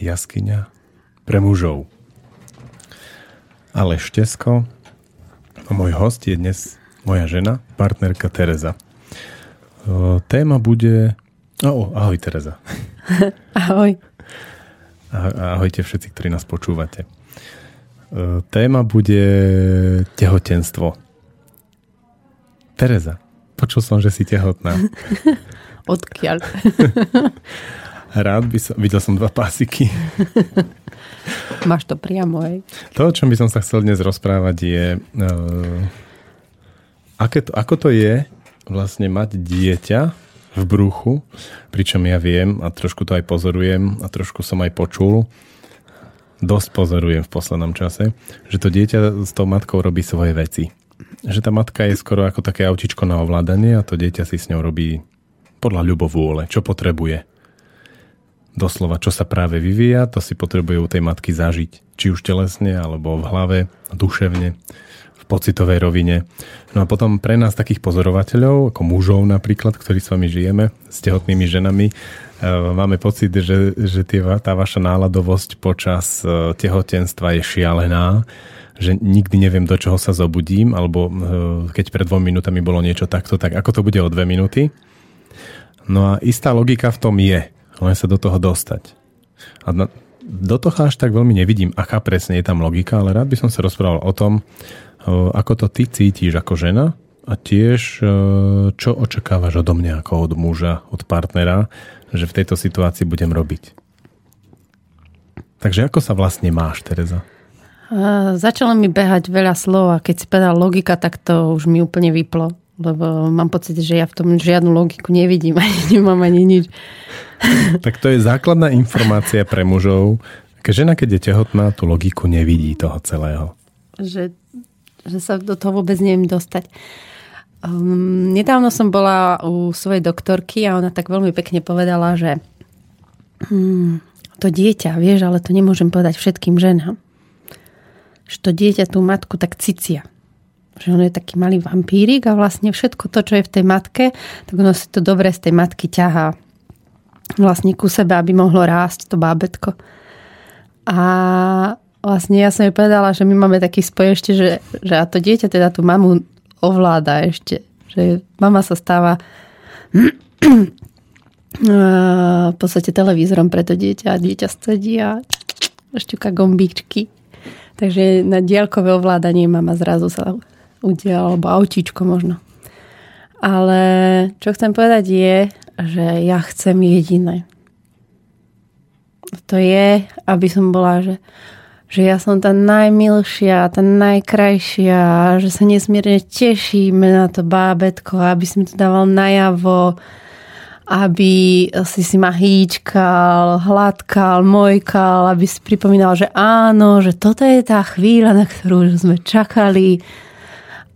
jaskyňa pre mužov. Ale Štesko môj host je dnes moja žena, partnerka Tereza. Téma bude... Oh, ahoj Tereza. Ahoj. Ahojte všetci, ktorí nás počúvate. Téma bude tehotenstvo. Tereza, počul som, že si tehotná. Odkiaľ? Rád by som... Videl som dva pásiky. Máš to priamo, hej? To, o čom by som sa chcel dnes rozprávať je... Uh, aké to, ako to je vlastne mať dieťa v bruchu, pričom ja viem a trošku to aj pozorujem a trošku som aj počul, dosť pozorujem v poslednom čase, že to dieťa s tou matkou robí svoje veci. Že tá matka je skoro ako také autičko na ovládanie a to dieťa si s ňou robí podľa ľubovôle, čo potrebuje doslova, čo sa práve vyvíja, to si potrebujú tej matky zažiť. Či už telesne, alebo v hlave, duševne, v pocitovej rovine. No a potom pre nás takých pozorovateľov, ako mužov napríklad, ktorí s vami žijeme, s tehotnými ženami, e, máme pocit, že, že tie, tá vaša náladovosť počas e, tehotenstva je šialená, že nikdy neviem, do čoho sa zobudím, alebo e, keď pred dvomi minútami bolo niečo takto, tak ako to bude o dve minúty. No a istá logika v tom je len sa do toho dostať. A na, do toho až tak veľmi nevidím, aká presne je tam logika, ale rád by som sa rozprával o tom, ako to ty cítiš ako žena a tiež čo očakávaš odo mňa ako od muža, od partnera, že v tejto situácii budem robiť. Takže ako sa vlastne máš, Tereza? Uh, začalo mi behať veľa slov a keď si povedal logika, tak to už mi úplne vyplo. Lebo mám pocit, že ja v tom žiadnu logiku nevidím, ani nemám ani nič. tak to je základná informácia pre mužov. Keď žena, keď je tehotná, tú logiku nevidí toho celého. Že, že sa do toho vôbec neviem dostať. Um, nedávno som bola u svojej doktorky a ona tak veľmi pekne povedala, že um, to dieťa, vieš, ale to nemôžem povedať všetkým ženám. Že to dieťa tú matku tak cicia. Že on je taký malý vampírik a vlastne všetko to, čo je v tej matke, tak ono si to dobre z tej matky ťahá vlastne ku sebe, aby mohlo rásť to bábetko. A vlastne ja som jej povedala, že my máme taký spoj ešte, že, že a to dieťa teda tú mamu ovláda ešte. Že mama sa stáva v podstate televízorom pre to dieťa a dieťa sedí a šťuka gombíčky. Takže na diaľkové ovládanie mama zrazu sa udiala, alebo autíčko možno. Ale čo chcem povedať je, že ja chcem jediné. To je, aby som bola, že, že ja som tá najmilšia, tá najkrajšia, že sa nesmierne tešíme na to bábetko, aby si mi to dával najavo, aby si si ma hýčkal, hladkal, mojkal, aby si pripomínal, že áno, že toto je tá chvíľa, na ktorú sme čakali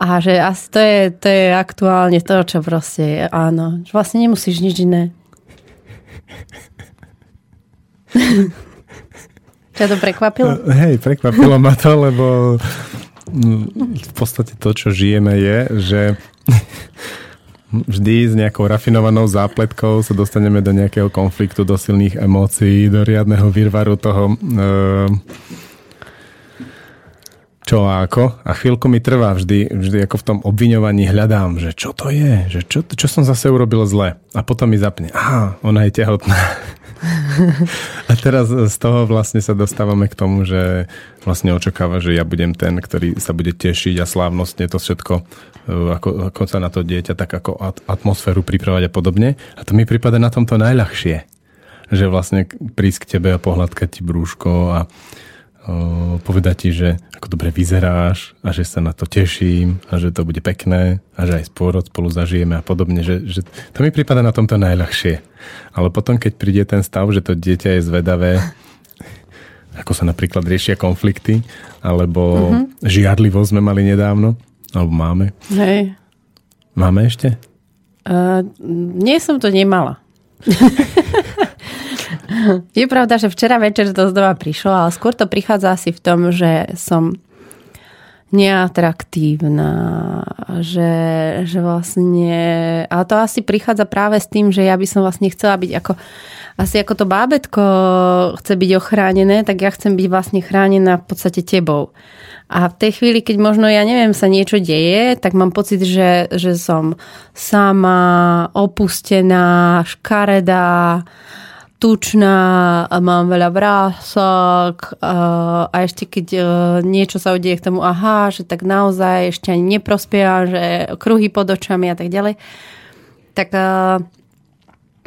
a že asi to je, to je aktuálne to, čo proste je, áno. Že vlastne nemusíš nič iné. Ťa to prekvapilo? Hej, prekvapilo ma to, lebo v podstate to, čo žijeme je, že vždy s nejakou rafinovanou zápletkou sa dostaneme do nejakého konfliktu, do silných emócií, do riadneho výrvaru toho e- čo a ako. A chvíľku mi trvá vždy, vždy ako v tom obviňovaní hľadám, že čo to je, že čo, čo som zase urobil zle. A potom mi zapne, aha, ona je tehotná. a teraz z toho vlastne sa dostávame k tomu, že vlastne očakáva, že ja budem ten, ktorý sa bude tešiť a slávnostne to všetko, e, ako, ako sa na to dieťa, tak ako atmosféru pripravať a podobne. A to mi prípada na tomto najľahšie. Že vlastne prísť k tebe a pohľadkať ti brúško a povedať ti, že ako dobre vyzeráš a že sa na to teším a že to bude pekné a že aj spôrod spolu zažijeme a podobne. Že, že to mi prípada na tomto najľahšie. Ale potom, keď príde ten stav, že to dieťa je zvedavé, ako sa napríklad riešia konflikty, alebo mm-hmm. žiadlivosť sme mali nedávno, alebo máme. Hej. Máme ešte? Uh, nie som to nemala. Je pravda, že včera večer to znova prišlo, ale skôr to prichádza asi v tom, že som neatraktívna, že, že vlastne... Ale to asi prichádza práve s tým, že ja by som vlastne chcela byť ako asi ako to bábetko chce byť ochránené, tak ja chcem byť vlastne chránená v podstate tebou. A v tej chvíli, keď možno, ja neviem, sa niečo deje, tak mám pocit, že, že som sama, opustená, škaredá, tučná, mám veľa vrások a ešte keď e, niečo sa udeje k tomu, aha, že tak naozaj ešte ani neprospievam, že kruhy pod očami a tak ďalej, tak e,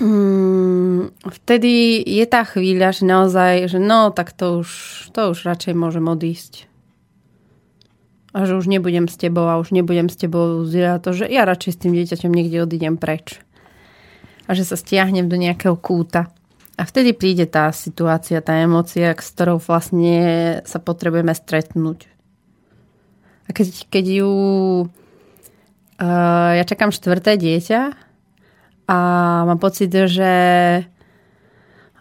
mm, vtedy je tá chvíľa, že naozaj, že no, tak to už, to už radšej môžem odísť. A že už nebudem s tebou a už nebudem s tebou zrieť to, že ja radšej s tým dieťaťom niekde odídem preč. A že sa stiahnem do nejakého kúta. A vtedy príde tá situácia, tá emócia, s ktorou vlastne sa potrebujeme stretnúť. A keď, keď ju... Uh, ja čakám štvrté dieťa a mám pocit, že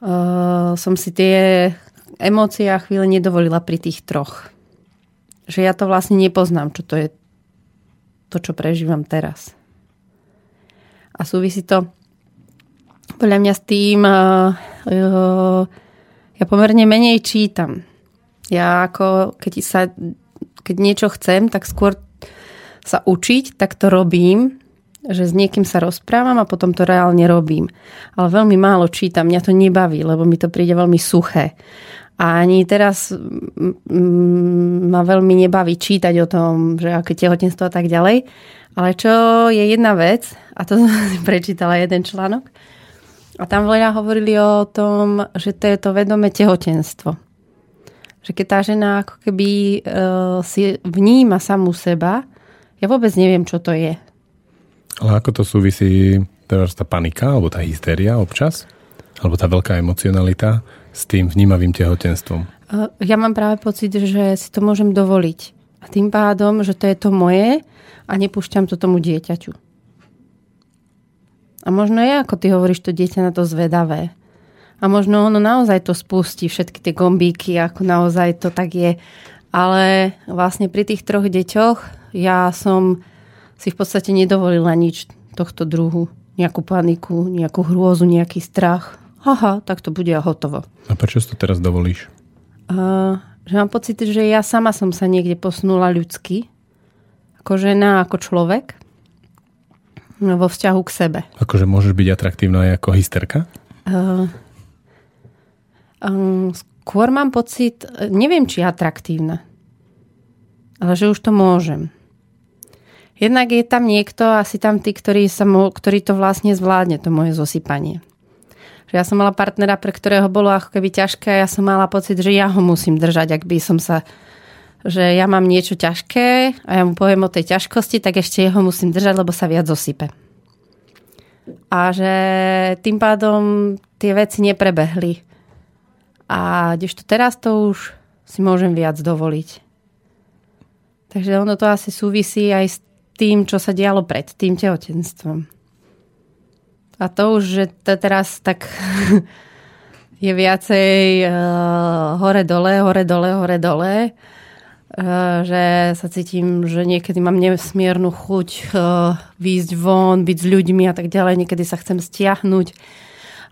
uh, som si tie emócie a chvíle nedovolila pri tých troch. Že ja to vlastne nepoznám, čo to je to, čo prežívam teraz. A súvisí to podľa mňa s tým, uh, uh, ja pomerne menej čítam. Ja ako, keď, sa, keď niečo chcem, tak skôr sa učiť, tak to robím že s niekým sa rozprávam a potom to reálne robím. Ale veľmi málo čítam, mňa to nebaví, lebo mi to príde veľmi suché. A ani teraz ma veľmi nebaví čítať o tom, že aké tehotenstvo a tak ďalej. Ale čo je jedna vec, a to som si prečítala jeden článok, a tam veľa hovorili o tom, že to je to vedomé tehotenstvo. Že keď tá žena ako keby uh, si vníma samú seba, ja vôbec neviem, čo to je. Ale ako to súvisí teraz tá panika, alebo tá hystéria občas? Alebo tá veľká emocionalita s tým vnímavým tehotenstvom? Ja mám práve pocit, že si to môžem dovoliť. A tým pádom, že to je to moje a nepúšťam to tomu dieťaťu. A možno je, ako ty hovoríš, to dieťa na to zvedavé. A možno ono naozaj to spustí, všetky tie gombíky, ako naozaj to tak je. Ale vlastne pri tých troch deťoch ja som si v podstate nedovolila nič tohto druhu. Nejakú paniku, nejakú hrôzu, nejaký strach. Aha, tak to bude a hotovo. A prečo si to teraz dovolíš? Uh, že mám pocit, že ja sama som sa niekde posunula ľudsky. Ako žena, ako človek. Vo vzťahu k sebe. Akože môžeš byť atraktívna aj ako hysterka? Uh, um, skôr mám pocit, neviem, či atraktívna. Ale že už to môžem. Jednak je tam niekto, asi tam tí, ktorí, sa mo, ktorí to vlastne zvládne, to moje zosypanie. Že ja som mala partnera, pre ktorého bolo ako keby ťažké a ja som mala pocit, že ja ho musím držať, ak by som sa že ja mám niečo ťažké a ja mu poviem o tej ťažkosti, tak ešte jeho musím držať, lebo sa viac zosype. A že tým pádom tie veci neprebehli. A kdežto teraz to už si môžem viac dovoliť. Takže ono to asi súvisí aj s tým, čo sa dialo pred tým tehotenstvom. A to už, že to teraz tak je viacej uh, hore-dole, hore-dole, hore-dole, že sa cítim, že niekedy mám nesmiernu chuť uh, výjsť von, byť s ľuďmi a tak ďalej. Niekedy sa chcem stiahnuť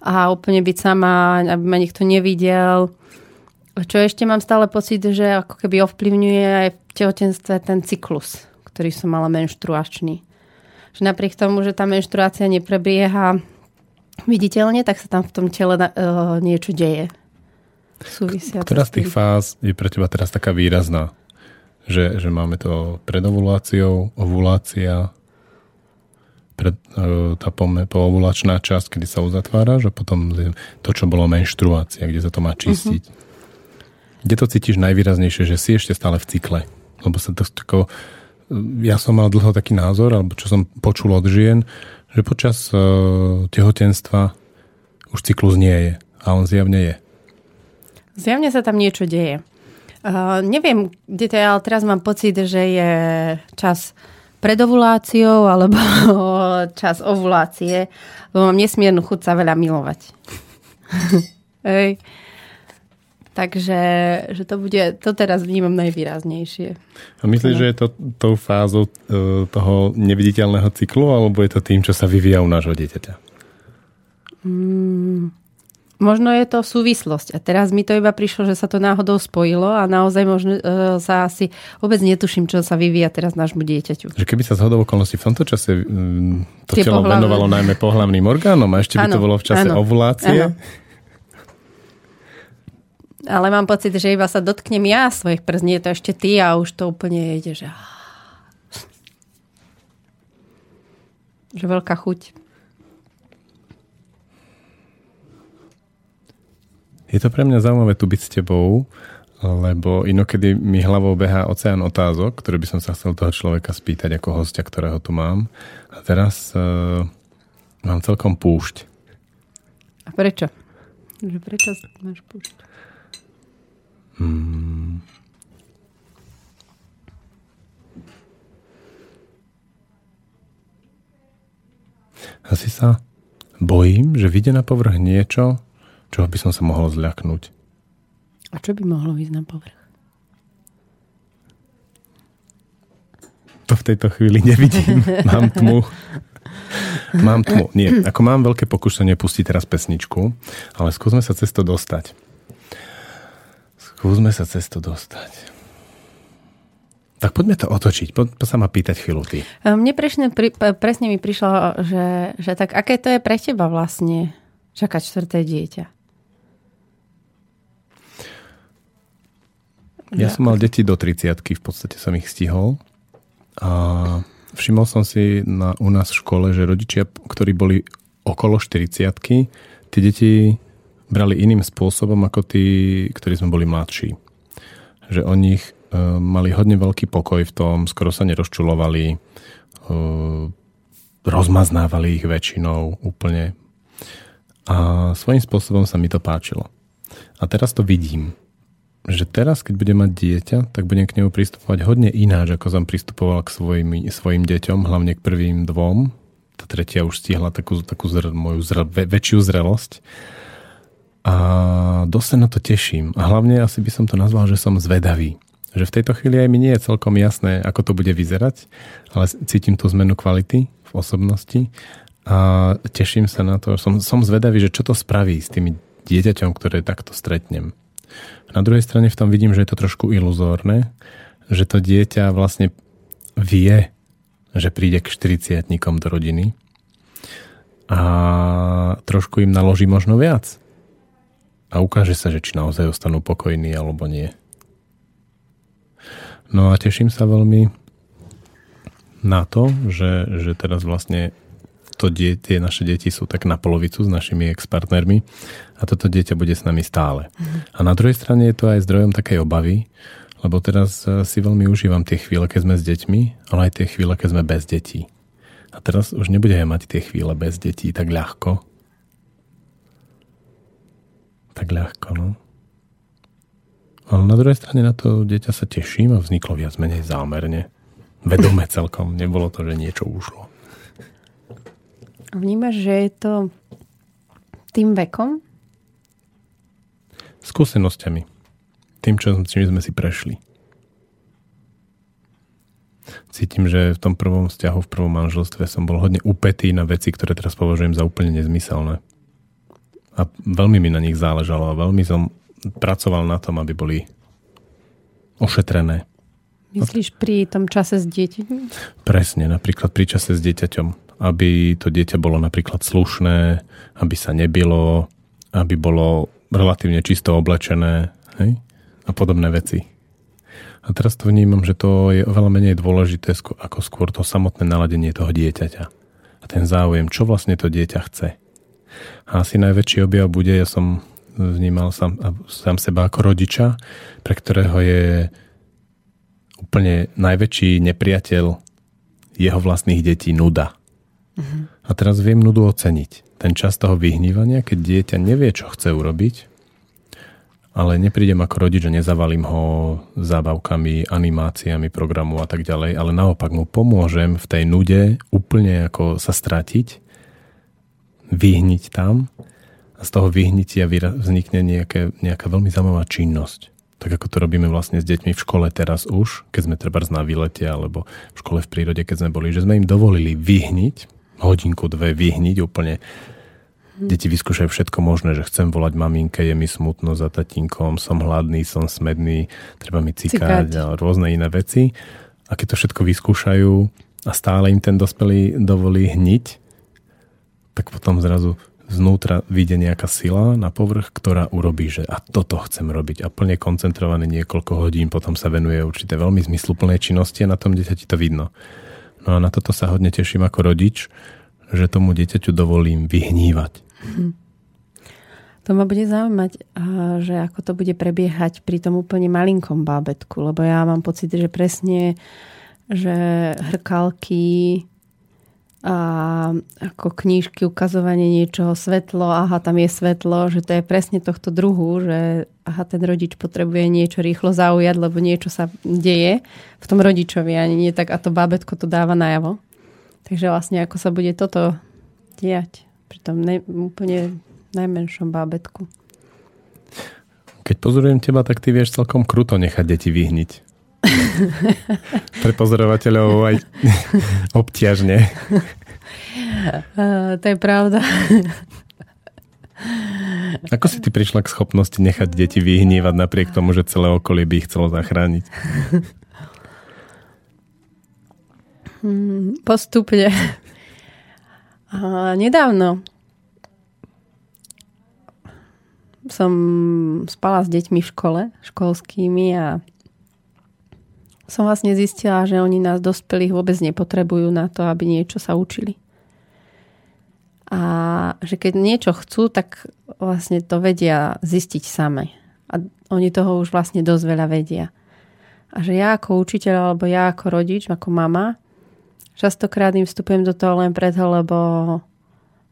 a úplne byť sama, aby ma nikto nevidel. Čo ešte mám stále pocit, že ako keby ovplyvňuje aj v tehotenstve ten cyklus ktorý som mala menštruačný. Že napriek tomu, že tá menštruácia neprebieha viditeľne, tak sa tam v tom tele uh, niečo deje. Súvisia Ktorá z tých fáz je pre teba teraz taká výrazná? Že, že máme to pred ovuláciou, ovulácia, pred, uh, tá poovulačná časť, kedy sa uzatvára, že potom to, čo bolo menštruácia, kde sa to má čistiť. Uh-huh. Kde to cítiš najvýraznejšie, že si ešte stále v cykle? Lebo sa to tako ja som mal dlho taký názor, alebo čo som počul od žien, že počas uh, tehotenstva už cyklus nie je. A on zjavne je. Zjavne sa tam niečo deje. Uh, neviem, kde to je, ale teraz mám pocit, že je čas pred ovuláciou alebo čas ovulácie, lebo mám nesmiernu chuť sa veľa milovať. Hej. Takže že to bude, to teraz vnímam najvýraznejšie. A myslíš, no. že je to tou fázou e, toho neviditeľného cyklu, alebo je to tým, čo sa vyvíja u nášho dieťaťa? Mm, možno je to súvislosť. A teraz mi to iba prišlo, že sa to náhodou spojilo a naozaj možno uh, sa asi vôbec netuším, čo sa vyvíja teraz nášmu dieťaťu. Že keby sa zhodou okolností v tomto čase um, to Tie telo pohľavné. venovalo najmä pohľavným orgánom a ešte by ano, to bolo v čase ano, ovulácie. Ano. Ale mám pocit, že iba sa dotknem ja svojich prst, nie je to ešte ty a už to úplne ide, že... Že veľká chuť. Je to pre mňa zaujímavé tu byť s tebou, lebo inokedy mi hlavou behá oceán otázok, ktoré by som sa chcel toho človeka spýtať ako hostia, ktorého tu mám. A teraz uh, mám celkom púšť. A prečo? Že prečo máš púšť? Hmm. Asi sa bojím, že vyjde na povrch niečo, čoho by som sa mohol zľaknúť? A čo by mohlo ísť na povrch? To v tejto chvíli nevidím. Mám tmu. Mám tmu. Nie, ako mám veľké pokušenie pustiť teraz pesničku, ale skúsme sa cez to dostať. Skúsme sa cez to dostať. Tak poďme to otočiť. Poď sa ma pýtať chvíľu ty. Mne presne, pri, presne mi prišlo, že, že tak aké to je pre teba vlastne čakať čtvrté dieťa? Ja som mal deti do 30 v podstate som ich stihol. A všimol som si na, u nás v škole, že rodičia, ktorí boli okolo 40 tie deti brali iným spôsobom ako tí, ktorí sme boli mladší. Že o nich e, mali hodne veľký pokoj v tom, skoro sa nerozčulovali, e, rozmaznávali ich väčšinou úplne. A svojím spôsobom sa mi to páčilo. A teraz to vidím že teraz, keď budem mať dieťa, tak budem k nemu pristupovať hodne ináč, ako som pristupoval k svojim, svojim deťom, hlavne k prvým dvom. Tá tretia už stihla takú, takú zre, moju zre, väčšiu zrelosť. A dosť sa na to teším. A hlavne asi by som to nazval, že som zvedavý. Že v tejto chvíli aj mi nie je celkom jasné, ako to bude vyzerať, ale cítim tú zmenu kvality v osobnosti a teším sa na to. Som, som zvedavý, že čo to spraví s tými dieťaťom, ktoré takto stretnem. Na druhej strane v tom vidím, že je to trošku iluzórne, že to dieťa vlastne vie, že príde k 40 do rodiny a trošku im naloží možno viac. A ukáže sa, že či naozaj ostanú pokojní alebo nie. No a teším sa veľmi na to, že, že teraz vlastne to die, tie naše deti sú tak na polovicu s našimi ex-partnermi a toto dieťa bude s nami stále. Mm. A na druhej strane je to aj zdrojom takej obavy, lebo teraz e, si veľmi užívam tie chvíle, keď sme s deťmi, ale aj tie chvíle, keď sme bez detí. A teraz už nebudeme mať tie chvíle bez detí tak ľahko. Tak ľahko, no. Ale na druhej strane na to dieťa sa teším a vzniklo viac menej zámerne. Vedome celkom. Nebolo to, že niečo ušlo. Vnímaš, že je to tým vekom? Skúsenosťami. Tým, čo, čím sme si prešli. Cítim, že v tom prvom vzťahu, v prvom manželstve som bol hodne upetý na veci, ktoré teraz považujem za úplne nezmyselné. A veľmi mi na nich záležalo a veľmi som pracoval na tom, aby boli ošetrené. Myslíš pri tom čase s dieťaťom? Presne, napríklad pri čase s dieťaťom aby to dieťa bolo napríklad slušné, aby sa nebilo, aby bolo relatívne čisto oblečené hej? a podobné veci. A teraz to vnímam, že to je oveľa menej dôležité ako skôr to samotné naladenie toho dieťaťa. A ten záujem, čo vlastne to dieťa chce. A asi najväčší objav bude, ja som vnímal sám, sám seba ako rodiča, pre ktorého je úplne najväčší nepriateľ jeho vlastných detí nuda. A teraz viem nudu oceniť. Ten čas toho vyhnívania, keď dieťa nevie, čo chce urobiť, ale neprídem ako rodič a nezavalím ho zábavkami, animáciami programu a tak ďalej, ale naopak mu pomôžem v tej nude úplne ako sa stratiť, vyhniť tam a z toho vyhnitia vznikne nejaké, nejaká veľmi zaujímavá činnosť. Tak ako to robíme vlastne s deťmi v škole teraz už, keď sme treba na výlete alebo v škole v prírode, keď sme boli, že sme im dovolili vyhniť hodinku, dve vyhniť úplne Hm. Deti vyskúšajú všetko možné, že chcem volať maminke, je mi smutno za tatínkom, som hladný, som smedný, treba mi cikať, cikať. a rôzne iné veci. A keď to všetko vyskúšajú a stále im ten dospelý dovolí hniť, tak potom zrazu znútra vyjde nejaká sila na povrch, ktorá urobí, že a toto chcem robiť a plne koncentrované niekoľko hodín potom sa venuje určité veľmi zmysluplnej činnosti a na tom dieťati to vidno. No a na toto sa hodne teším ako rodič, že tomu dieťaťu dovolím vyhnívať. To ma bude zaujímať, že ako to bude prebiehať pri tom úplne malinkom bábetku, lebo ja mám pocit, že presne, že hrkalky a ako knížky, ukazovanie niečoho, svetlo, aha, tam je svetlo, že to je presne tohto druhu, že aha, ten rodič potrebuje niečo rýchlo zaujať, lebo niečo sa deje v tom rodičovi, ani nie tak a to bábetko to dáva najavo. Takže vlastne ako sa bude toto diať pri tom ne, úplne najmenšom bábetku. Keď pozorujem teba, tak ty vieš celkom kruto nechať deti vyhniť. Pre pozorovateľov aj obťažne. Uh, to je pravda. Ako si ty prišla k schopnosti nechať deti vyhnívať napriek tomu, že celé okolie by ich chcelo zachrániť? Hmm, postupne. A nedávno som spala s deťmi v škole, školskými a som vlastne zistila, že oni nás dospelých vôbec nepotrebujú na to, aby niečo sa učili. A že keď niečo chcú, tak vlastne to vedia zistiť same. A oni toho už vlastne dosť veľa vedia. A že ja ako učiteľ alebo ja ako rodič, ako mama, častokrát im vstupujem do toho len preto, lebo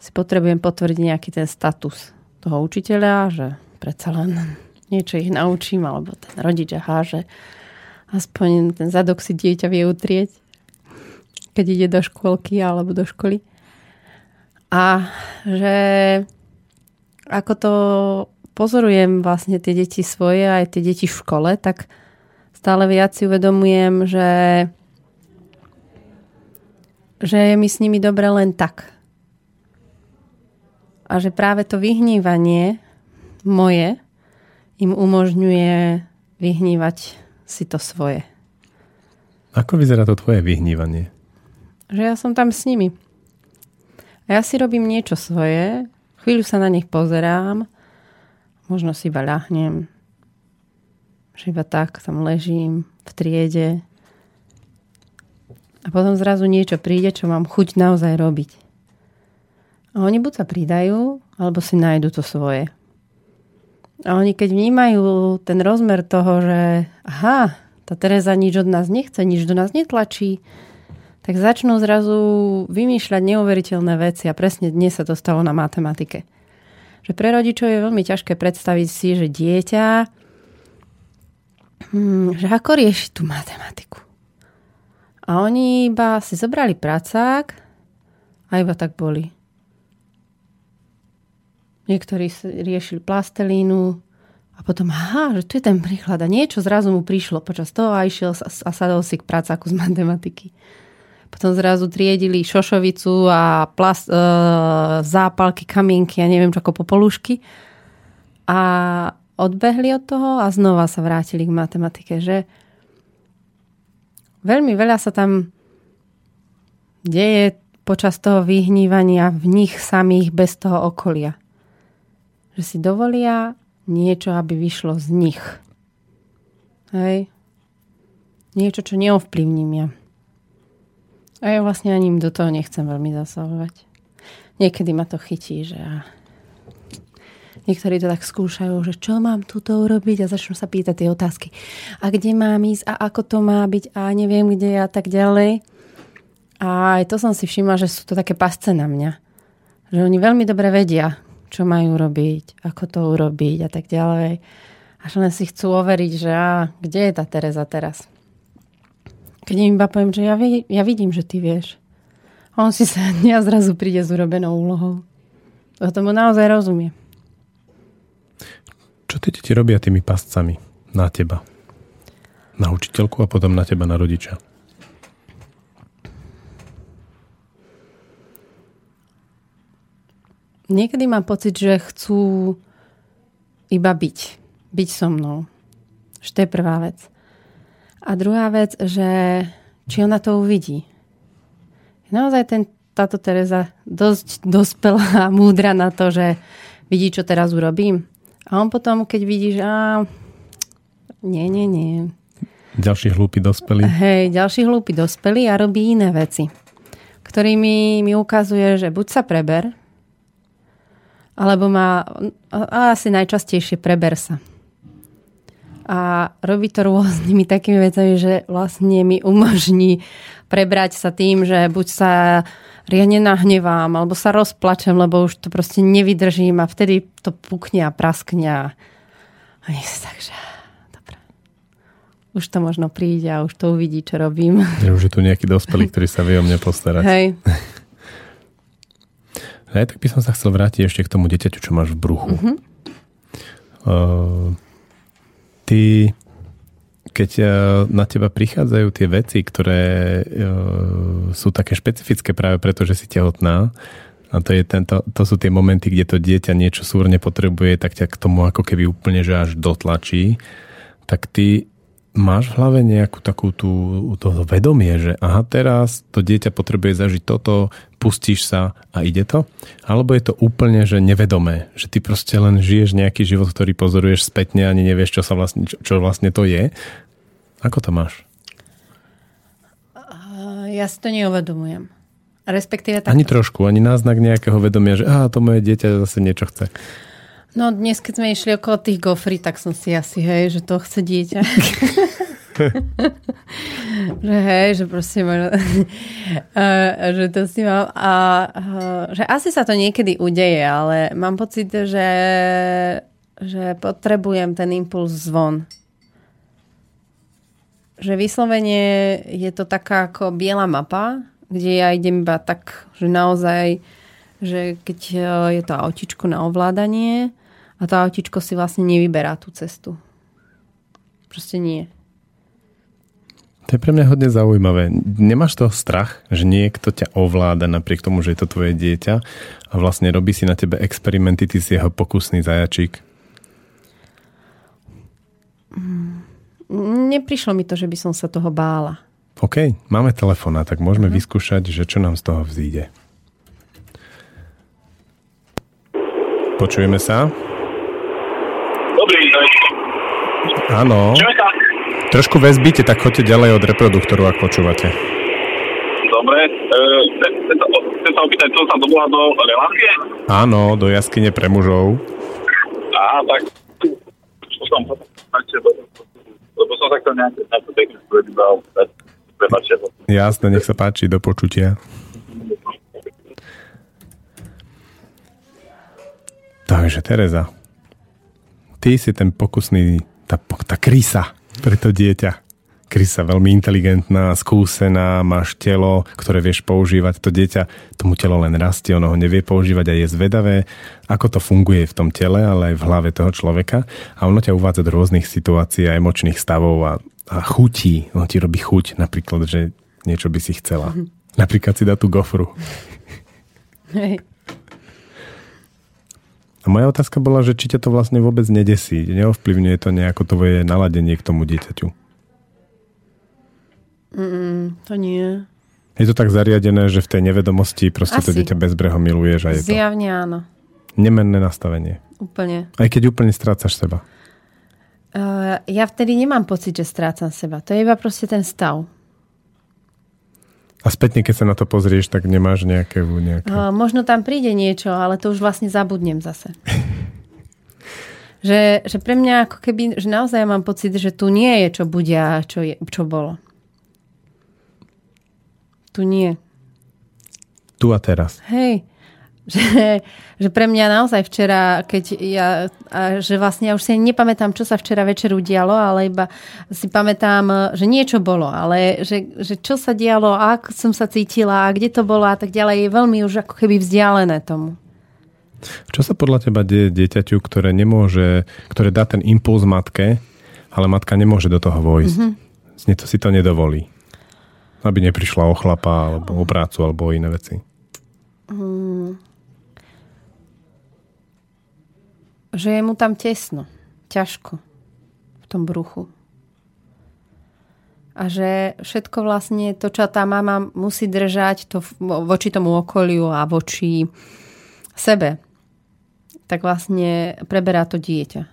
si potrebujem potvrdiť nejaký ten status toho učiteľa, že predsa len niečo ich naučím, alebo ten rodič, aha, že aspoň ten zadok si dieťa vie utrieť, keď ide do škôlky alebo do školy. A že ako to pozorujem vlastne tie deti svoje, aj tie deti v škole, tak stále viac si uvedomujem, že že je mi s nimi dobre len tak. A že práve to vyhnívanie moje im umožňuje vyhnívať si to svoje. Ako vyzerá to tvoje vyhnívanie? Že ja som tam s nimi. A ja si robím niečo svoje, chvíľu sa na nich pozerám, možno si iba ľahnem, že iba tak tam ležím v triede, a potom zrazu niečo príde, čo mám chuť naozaj robiť. A oni buď sa pridajú, alebo si nájdu to svoje. A oni keď vnímajú ten rozmer toho, že aha, tá Teresa nič od nás nechce, nič do nás netlačí, tak začnú zrazu vymýšľať neuveriteľné veci a presne dnes sa to stalo na matematike. Že pre rodičov je veľmi ťažké predstaviť si, že dieťa hmm, že ako rieši tú matematiku. A oni iba si zobrali pracák a iba tak boli. Niektorí riešili plastelínu a potom, aha, že tu je ten príklad a niečo zrazu mu prišlo počas toho a išiel a sadol si k pracáku z matematiky. Potom zrazu triedili šošovicu a plast, e, zápalky, kamienky a neviem čo ako popolušky. A odbehli od toho a znova sa vrátili k matematike. Že veľmi veľa sa tam deje počas toho vyhnívania v nich samých bez toho okolia. Že si dovolia niečo, aby vyšlo z nich. Hej. Niečo, čo neovplyvním ja. A ja vlastne ani do toho nechcem veľmi zasahovať. Niekedy ma to chytí, že Niektorí to tak skúšajú, že čo mám tuto urobiť a začnú sa pýtať tie otázky. A kde mám ísť a ako to má byť a neviem kde a tak ďalej. A aj to som si všimla, že sú to také pasce na mňa. Že oni veľmi dobre vedia, čo majú robiť, ako to urobiť a tak ďalej. Až len si chcú overiť, že a, kde je tá Tereza teraz. Keď im iba poviem, že ja, ja vidím, že ty vieš. On si sa a zrazu príde s urobenou úlohou. To tomu naozaj rozumie. Čo tie deti robia tými pascami na teba? Na učiteľku a potom na teba, na rodiča? Niekedy mám pocit, že chcú iba byť. Byť so mnou. Že to je prvá vec. A druhá vec, že či ona to uvidí. Naozaj ten, táto Teresa dosť dospelá a múdra na to, že vidí, čo teraz urobím. A on potom, keď vidí, že á, nie, nie, nie. Ďalší hlúpi dospelí. Hej, ďalší hlúpi dospelí a robí iné veci, ktorými mi ukazuje, že buď sa preber, alebo má, a asi najčastejšie preber sa a robí to rôznymi takými vecami, že vlastne mi umožní prebrať sa tým, že buď sa riadne nahnevám, alebo sa rozplačem, lebo už to proste nevydržím a vtedy to pukne a praskne a, a sa takže dobre. Už to možno príde a už to uvidí, čo robím. Je už je tu nejaký dospelý, ktorý sa vie o mne postarať. Hej. Hej, tak by som sa chcel vrátiť ešte k tomu dieťaťu, čo máš v bruchu. Uh-huh. Uh, ty, keď e, na teba prichádzajú tie veci, ktoré e, sú také špecifické práve preto, že si tehotná, a to, je tento, to sú tie momenty, kde to dieťa niečo súrne potrebuje, tak ťa k tomu ako keby úplne že až dotlačí, tak ty máš v hlave nejakú takú tú, to vedomie, že aha, teraz to dieťa potrebuje zažiť toto, pustíš sa a ide to? Alebo je to úplne, že nevedomé, že ty proste len žiješ nejaký život, ktorý pozoruješ spätne a ani nevieš, čo, sa vlastne, čo, čo vlastne to je? Ako to máš? Ja si to neuvedomujem. Respektíve tak... Ani trošku, ani náznak nejakého vedomia, že aha, to moje dieťa zase niečo chce. No dnes, keď sme išli okolo tých gofrí, tak som si asi, hej, že to chce dieťa. že hej, že proste možno, že to si mám a že asi sa to niekedy udeje, ale mám pocit, že, že potrebujem ten impuls zvon. Že vyslovene je to taká ako biela mapa, kde ja idem iba tak, že naozaj, že keď je to autičko na ovládanie, a to autičko si vlastne nevyberá tú cestu. Proste nie. To je pre mňa hodne zaujímavé. Nemáš to strach, že niekto ťa ovláda napriek tomu, že je to tvoje dieťa a vlastne robí si na tebe experimenty, ty si jeho pokusný zajačík? Mm, neprišlo mi to, že by som sa toho bála. OK, máme telefona, tak môžeme uh-huh. vyskúšať, že čo nám z toho vzíde. Počujeme sa? Dobrý deň. Áno. Trošku väzbite, tak choďte ďalej od reproduktoru, ak počúvate. Dobre. E, chcem sa opýtať, čo sa dobola do relácie? Áno, do jaskyne pre mužov. Á, tak čo som lebo som sa chcel nejaké technické veci dal. Jasne, nech sa páči, do počutia. Takže Tereza, ty si ten pokusný, tá, tá krysa pre to dieťa. Krysa veľmi inteligentná, skúsená, máš telo, ktoré vieš používať. To dieťa, tomu telo len rastie, ono ho nevie používať a je zvedavé, ako to funguje v tom tele, ale aj v hlave toho človeka. A ono ťa uvádza do rôznych situácií a emočných stavov a, a chutí. Ono ti robí chuť, napríklad, že niečo by si chcela. Napríklad si dá tú gofru. Hej. A moja otázka bola, že či ťa to vlastne vôbec nedesí, neovplyvňuje to nejako tvoje naladenie k tomu dieťaťu. Mm, to nie. Je to tak zariadené, že v tej nevedomosti proste Asi. to dieťa bezbreho miluješ a je Zjavne to... áno. Nemenné nastavenie. Úplne. Aj keď úplne strácaš seba. Uh, ja vtedy nemám pocit, že strácam seba. To je iba proste ten stav. A spätne, keď sa na to pozrieš, tak nemáš nejaké... nejaké... Uh, možno tam príde niečo, ale to už vlastne zabudnem zase. že, že pre mňa ako keby, že naozaj mám pocit, že tu nie je, čo bude a čo, je, čo bolo. Tu nie. Tu a teraz. Hej. Že, že pre mňa naozaj včera, keď ja, a že vlastne ja už si nepamätám, čo sa včera večer udialo, ale iba si pamätám, že niečo bolo, ale že, že čo sa dialo, ako som sa cítila, kde to bolo a tak ďalej, je veľmi už ako keby vzdialené tomu. Čo sa podľa teba deje dieťaťu, ktoré nemôže, ktoré dá ten impuls matke, ale matka nemôže do toho vojsť? Mm-hmm. To si to nedovolí. Aby neprišla o chlapa, alebo o prácu, alebo o iné veci. Mm že je mu tam tesno, ťažko v tom bruchu. A že všetko vlastne to, čo tá mama musí držať to voči tomu okoliu a voči sebe, tak vlastne preberá to dieťa.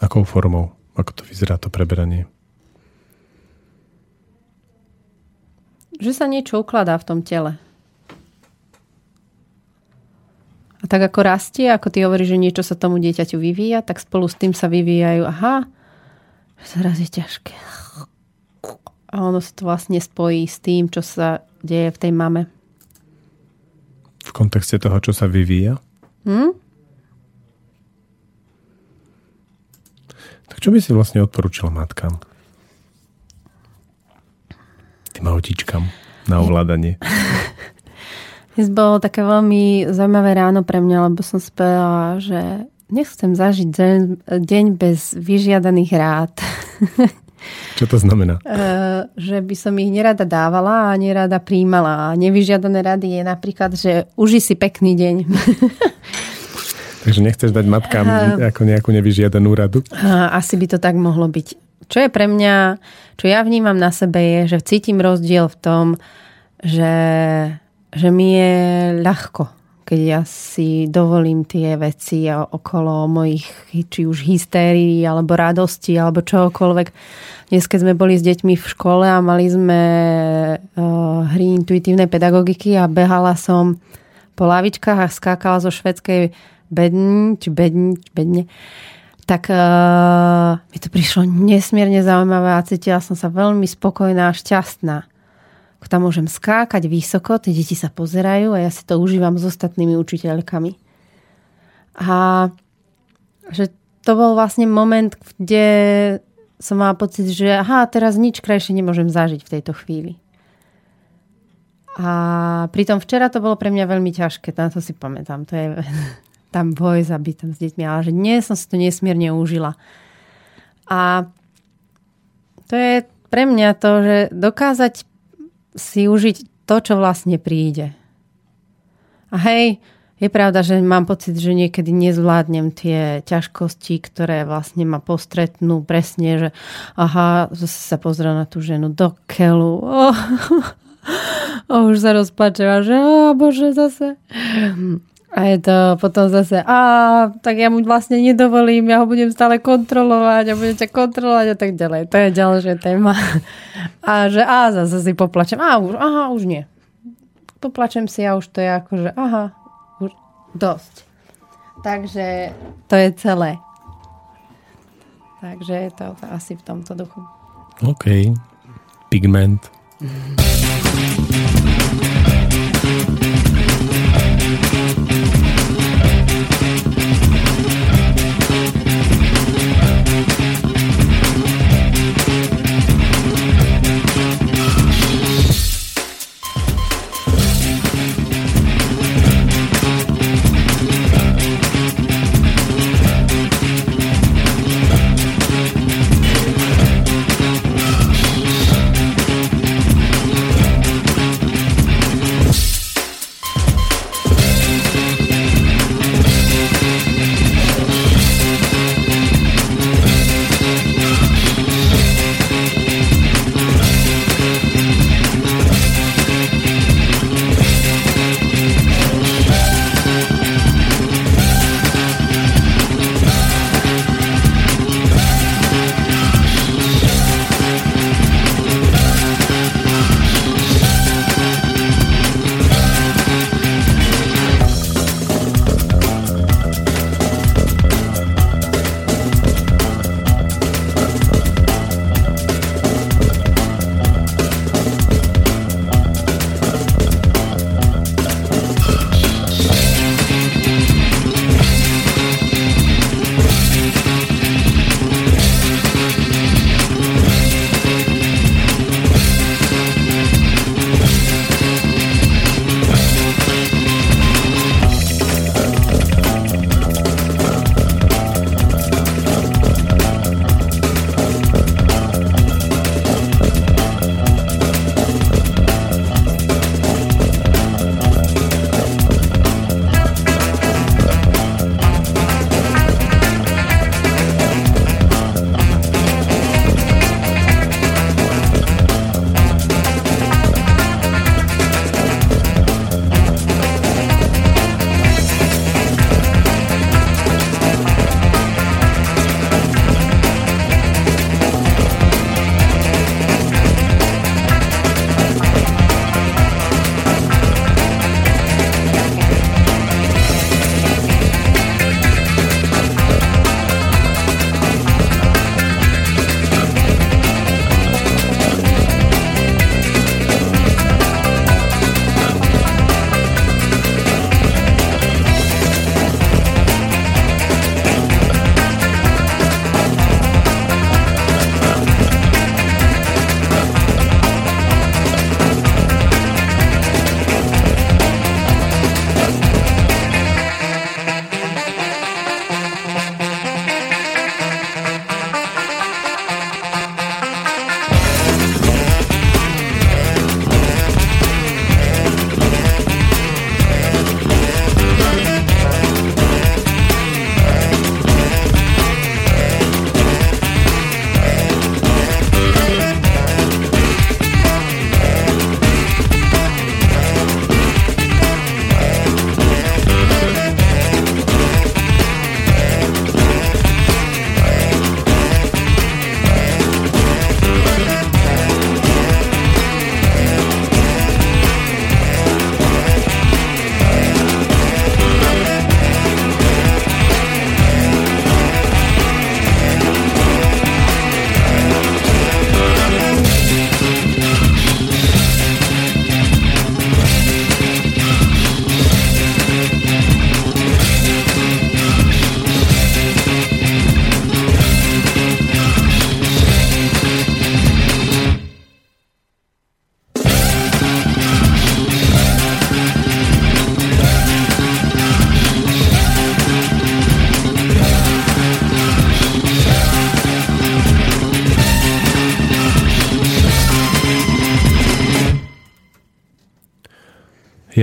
Akou formou? Ako to vyzerá to preberanie? Že sa niečo ukladá v tom tele. A tak ako rastie, ako ty hovoríš, že niečo sa tomu dieťaťu vyvíja, tak spolu s tým sa vyvíjajú, aha, zraz je ťažké. A ono sa to vlastne spojí s tým, čo sa deje v tej mame. V kontexte toho, čo sa vyvíja? Hm? Tak čo by si vlastne odporúčila matkám? Tým autičkám na ovládanie. Dnes bolo také veľmi zaujímavé ráno pre mňa, lebo som spela, že nechcem zažiť deň, deň bez vyžiadaných rád. Čo to znamená? Uh, že by som ich nerada dávala a nerada príjmala. A nevyžiadané rady je napríklad, že uži si pekný deň. Takže nechceš dať matkám uh, ako nejakú nevyžiadanú radu? Uh, asi by to tak mohlo byť. Čo je pre mňa, čo ja vnímam na sebe je, že cítim rozdiel v tom, že, že mi je ľahko keď ja si dovolím tie veci okolo mojich či už hystérií, alebo radosti, alebo čokoľvek. Dnes, keď sme boli s deťmi v škole a mali sme uh, hry intuitívnej pedagogiky a behala som po lavičkách a skákala zo švedskej bedni, či bedni, či bedne, tak uh, mi to prišlo nesmierne zaujímavé a cítila som sa veľmi spokojná a šťastná tam môžem skákať vysoko, tie deti sa pozerajú a ja si to užívam s ostatnými učiteľkami. A že to bol vlastne moment, kde som mala pocit, že aha, teraz nič krajšie nemôžem zažiť v tejto chvíli. A pritom včera to bolo pre mňa veľmi ťažké, na to si pamätám. To je tam boj za bytom s deťmi, ale že dnes som si to nesmierne užila. A to je pre mňa to, že dokázať si užiť to, čo vlastne príde. A hej, je pravda, že mám pocit, že niekedy nezvládnem tie ťažkosti, ktoré vlastne ma postretnú presne, že aha, zase sa pozrie na tú ženu do keľu. Oh, oh, už sa rozplačem a že oh, bože, zase. A je to potom zase, a tak ja mu vlastne nedovolím, ja ho budem stále kontrolovať a budem ťa kontrolovať a tak ďalej. To je ďalšia téma. A že a zase si poplačem, a už, aha, už nie. Poplačem si a už to je ako, že aha, už dosť. Takže to je celé. Takže je to asi v tomto duchu. OK. Pigment. Mm.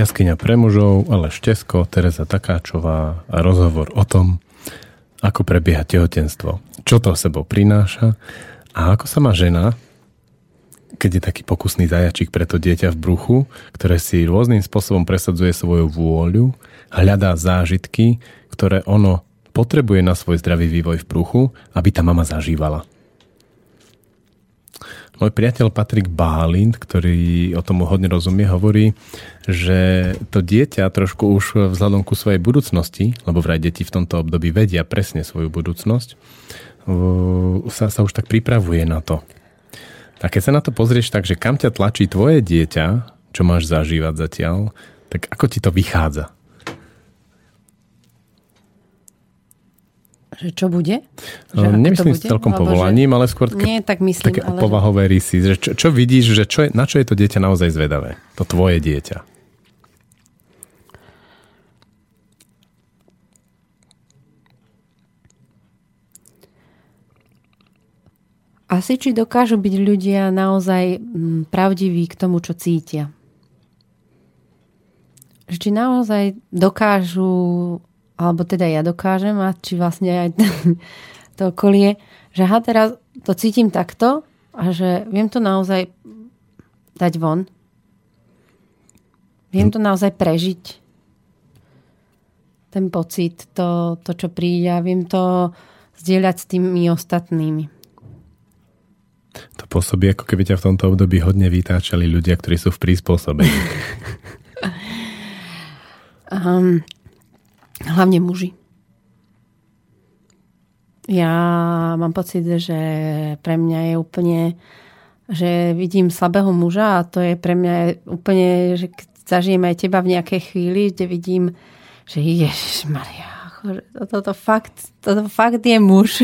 Jaskyňa pre mužov, ale Štesko, Teresa Takáčová a rozhovor o tom, ako prebieha tehotenstvo, čo to sebou prináša a ako sa má žena, keď je taký pokusný zajačík pre to dieťa v bruchu, ktoré si rôznym spôsobom presadzuje svoju vôľu, hľadá zážitky, ktoré ono potrebuje na svoj zdravý vývoj v bruchu, aby tá mama zažívala. Môj priateľ Patrik Bálind, ktorý o tom hodne rozumie, hovorí, že to dieťa trošku už vzhľadom ku svojej budúcnosti, lebo vraj deti v tomto období vedia presne svoju budúcnosť, sa, sa už tak pripravuje na to. A keď sa na to pozrieš tak, že kam ťa tlačí tvoje dieťa, čo máš zažívať zatiaľ, tak ako ti to vychádza? Že čo bude? Že no, Nemyslím s celkom Alebo povolaním, že... ale skôr také, Nie, tak myslím, také ale povahové že... rysy. Že čo, čo vidíš, že čo je, na čo je to dieťa naozaj zvedavé? To tvoje dieťa. Asi či dokážu byť ľudia naozaj mm, pravdiví k tomu, čo cítia. Či naozaj dokážu alebo teda ja dokážem a či vlastne aj to okolie, že ha, teraz to cítim takto a že viem to naozaj dať von. Viem to naozaj prežiť. Ten pocit, to, to čo príde a viem to zdieľať s tými ostatnými. To pôsobí, ako keby ťa v tomto období hodne vytáčali ľudia, ktorí sú v prispôsobení. um, Hlavne muži. Ja mám pocit, že pre mňa je úplne, že vidím slabého muža a to je pre mňa úplne, že zažijem aj teba v nejakej chvíli, kde vidím, že Ježiš Maria, toto fakt, toto fakt je muž.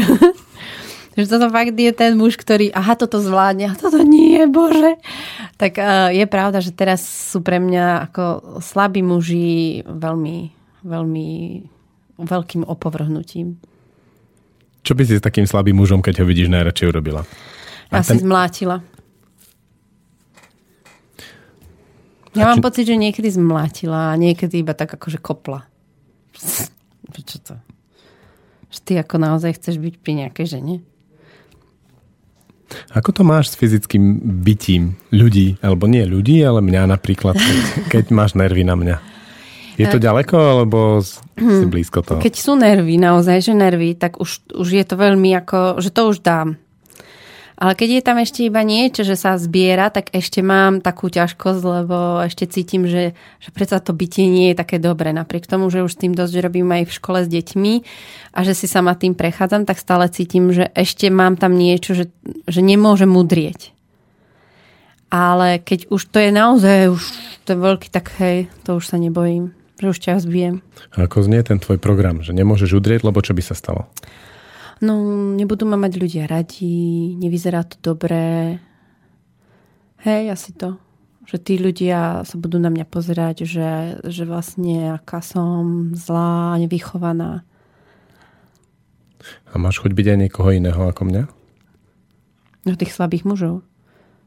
že toto fakt je ten muž, ktorý, aha, toto zvládne, a toto nie, bože. Tak uh, je pravda, že teraz sú pre mňa ako slabí muži veľmi veľmi veľkým opovrhnutím. Čo by si s takým slabým mužom, keď ho vidíš, najradšej urobila? Asi ten... zmlátila. Ja mám či... pocit, že niekedy zmlátila a niekedy iba tak akože kopla. Čo to? Že ty ako naozaj chceš byť pri nejakej žene? Ako to máš s fyzickým bytím ľudí? Alebo nie ľudí, ale mňa napríklad, keď, keď máš nervy na mňa. Je to ďaleko, alebo si hmm. blízko toho? Keď sú nervy, naozaj, že nervy, tak už, už je to veľmi ako, že to už dám. Ale keď je tam ešte iba niečo, že sa zbiera, tak ešte mám takú ťažkosť, lebo ešte cítim, že, že predsa to bytie nie je také dobré. Napriek tomu, že už s tým dosť robím aj v škole s deťmi a že si sama tým prechádzam, tak stále cítim, že ešte mám tam niečo, že, že nemôžem mudrieť. Ale keď už to je naozaj už to je veľký, tak hej, to už sa nebojím že už ťa zbijem. A ako znie ten tvoj program? Že nemôžeš udrieť, lebo čo by sa stalo? No, nebudú ma mať ľudia radi, nevyzerá to dobré. Hej, asi to. Že tí ľudia sa budú na mňa pozerať, že, že vlastne aká som zlá, nevychovaná. A máš chuť byť aj niekoho iného ako mňa? No tých slabých mužov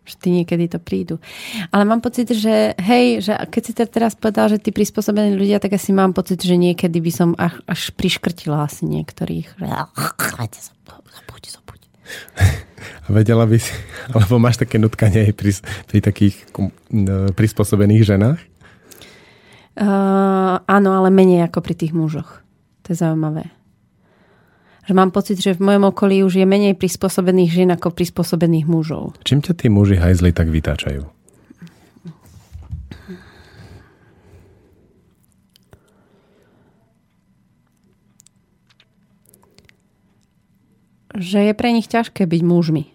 že ty niekedy to prídu. Ale mám pocit, že hej, že keď si teraz povedal, že ty prispôsobení ľudia, tak asi mám pocit, že niekedy by som až, až priškrtila asi niektorých. Zabuď, zabuď. A vedela by si, alebo máš také nutkanie aj pri, pri takých prispôsobených ženách? Uh, áno, ale menej ako pri tých mužoch. To je zaujímavé že mám pocit, že v mojom okolí už je menej prispôsobených žien ako prispôsobených mužov. Čím ťa tí muži hajzli tak vytáčajú? Že je pre nich ťažké byť mužmi.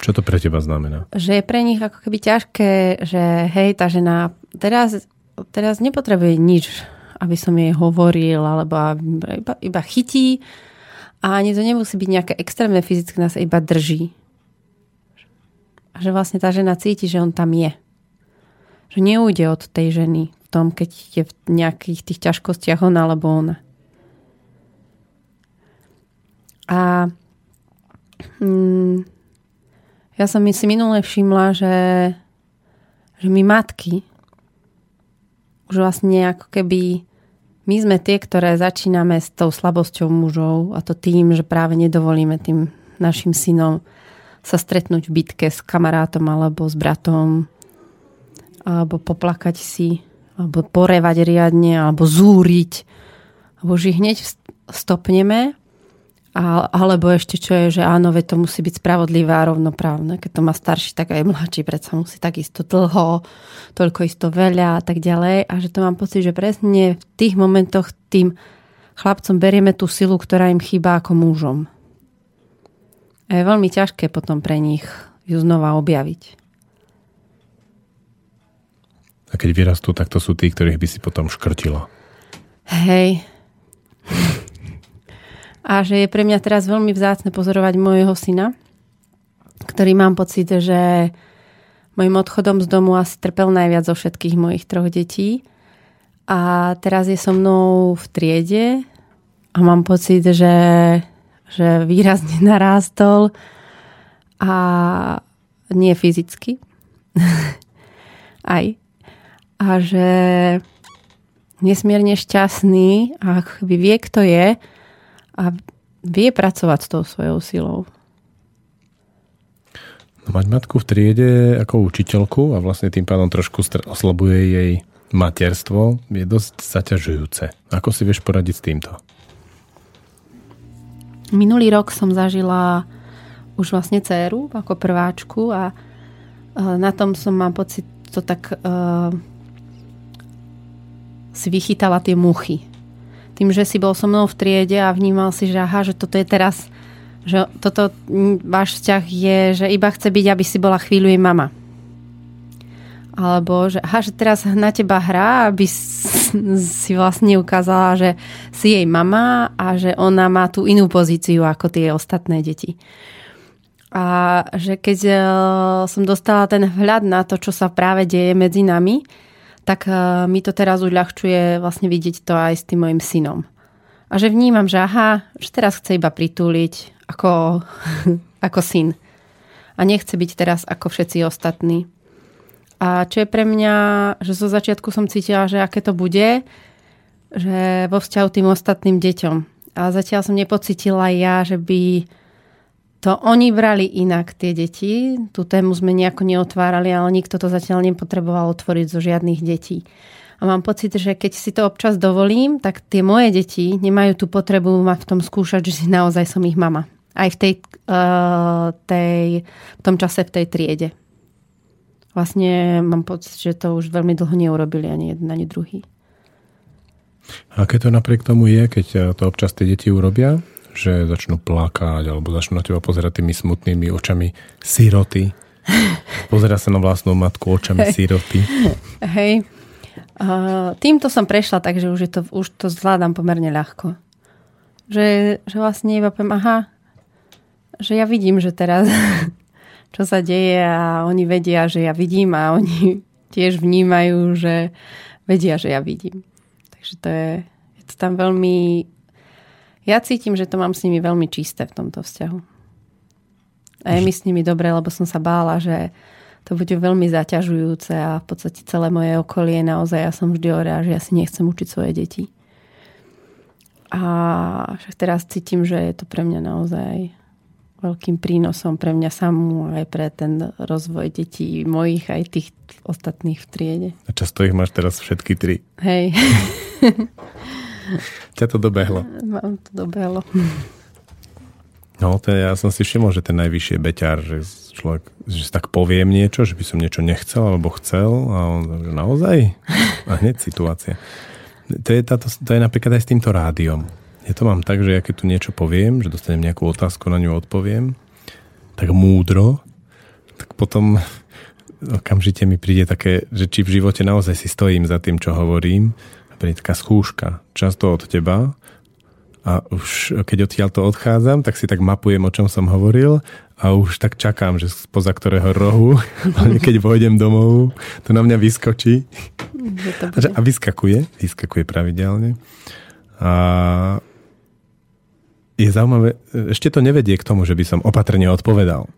Čo to pre teba znamená? Že je pre nich ako keby ťažké, že hej, tá žena teraz, teraz nepotrebuje nič, aby som jej hovoril, alebo iba, iba chytí a ani to nemusí byť nejaké extrémne fyzické, nás iba drží. A že vlastne tá žena cíti, že on tam je. Že neújde od tej ženy v tom, keď je v nejakých tých ťažkostiach on alebo ona. A mm, ja som si minule všimla, že, že my matky už vlastne ako keby my sme tie, ktoré začíname s tou slabosťou mužov a to tým, že práve nedovolíme tým našim synom sa stretnúť v bitke s kamarátom alebo s bratom alebo poplakať si alebo porevať riadne alebo zúriť. Alebo ich hneď stopneme a, alebo ešte čo je, že áno, veď to musí byť spravodlivé a rovnoprávne. Keď to má starší, tak aj mladší predsa musí takisto dlho, toľko isto veľa a tak ďalej. A že to mám pocit, že presne v tých momentoch tým chlapcom berieme tú silu, ktorá im chýba ako mužom. A je veľmi ťažké potom pre nich ju znova objaviť. A keď vyrastú, tak to sú tí, ktorých by si potom škrtilo. Hej, a že je pre mňa teraz veľmi vzácne pozorovať môjho syna, ktorý mám pocit, že mojim odchodom z domu asi trpel najviac zo všetkých mojich troch detí. A teraz je so mnou v triede a mám pocit, že, že výrazne narástol a nie fyzicky. Aj. A že nesmierne šťastný a vie, kto je, a vie pracovať s tou svojou silou. No, mať matku v triede ako učiteľku a vlastne tým pádom trošku oslabuje jej materstvo je dosť zaťažujúce. Ako si vieš poradiť s týmto? Minulý rok som zažila už vlastne dceru ako prváčku a na tom som mám pocit to tak uh, si vychytala tie muchy tým, že si bol so mnou v triede a vnímal si, že aha, že toto je teraz, že toto váš vzťah je, že iba chce byť, aby si bola chvíľu jej mama. Alebo, že aha, že teraz na teba hrá, aby si vlastne ukázala, že si jej mama a že ona má tú inú pozíciu ako tie ostatné deti. A že keď e, som dostala ten vhľad na to, čo sa práve deje medzi nami, tak eh, mi to teraz uľahčuje vlastne vidieť to aj s tým mojim synom. A že vnímam, že aha, že teraz chce iba pritúliť ako, ako syn. A nechce byť teraz ako všetci ostatní. A čo je pre mňa, že zo začiatku som cítila, že aké to bude, že vo vzťahu tým ostatným deťom. A zatiaľ som nepocitila ja, že by to oni brali inak, tie deti. Tú tému sme nejako neotvárali, ale nikto to zatiaľ nepotreboval otvoriť zo žiadnych detí. A mám pocit, že keď si to občas dovolím, tak tie moje deti nemajú tú potrebu ma v tom skúšať, že si naozaj som ich mama. Aj v, tej, uh, tej, v tom čase v tej triede. Vlastne mám pocit, že to už veľmi dlho neurobili ani jeden, ani druhý. A keď to napriek tomu je, keď to občas tie deti urobia, že začnú plakať alebo začnú na teba pozerať tými smutnými očami siroty. Pozera sa na vlastnú matku očami siroty. Hej. Uh, týmto som prešla, takže už, je to, už to zvládam pomerne ľahko. Že, že vlastne iba poviem, aha, že ja vidím, že teraz čo sa deje a oni vedia, že ja vidím a oni tiež vnímajú, že vedia, že ja vidím. Takže to je, je to tam veľmi ja cítim, že to mám s nimi veľmi čisté v tomto vzťahu. A je mi s nimi dobre, lebo som sa bála, že to bude veľmi zaťažujúce a v podstate celé moje okolie naozaj ja som vždy hovorila, že ja si nechcem učiť svoje deti. A však teraz cítim, že je to pre mňa naozaj veľkým prínosom pre mňa samú aj pre ten rozvoj detí mojich aj tých ostatných v triede. A často ich máš teraz všetky tri. Hej. Ťa to dobehlo. Mám to dobehlo. No, to ja som si všimol, že ten najvyšší je beťar, že človek, že tak poviem niečo, že by som niečo nechcel alebo chcel a on, že naozaj? A hneď situácia. To je, táto, to je napríklad aj s týmto rádiom. Ja to mám tak, že ja keď tu niečo poviem, že dostanem nejakú otázku, na ňu odpoviem, tak múdro, tak potom okamžite mi príde také, že či v živote naozaj si stojím za tým, čo hovorím taká skúška, často od teba a už keď odtiaľ to odchádzam, tak si tak mapujem, o čom som hovoril a už tak čakám, že spoza ktorého rohu, keď vojdem domov, to na mňa vyskočí a vyskakuje, vyskakuje pravidelne. A je zaujímavé, ešte to nevedie k tomu, že by som opatrne odpovedal.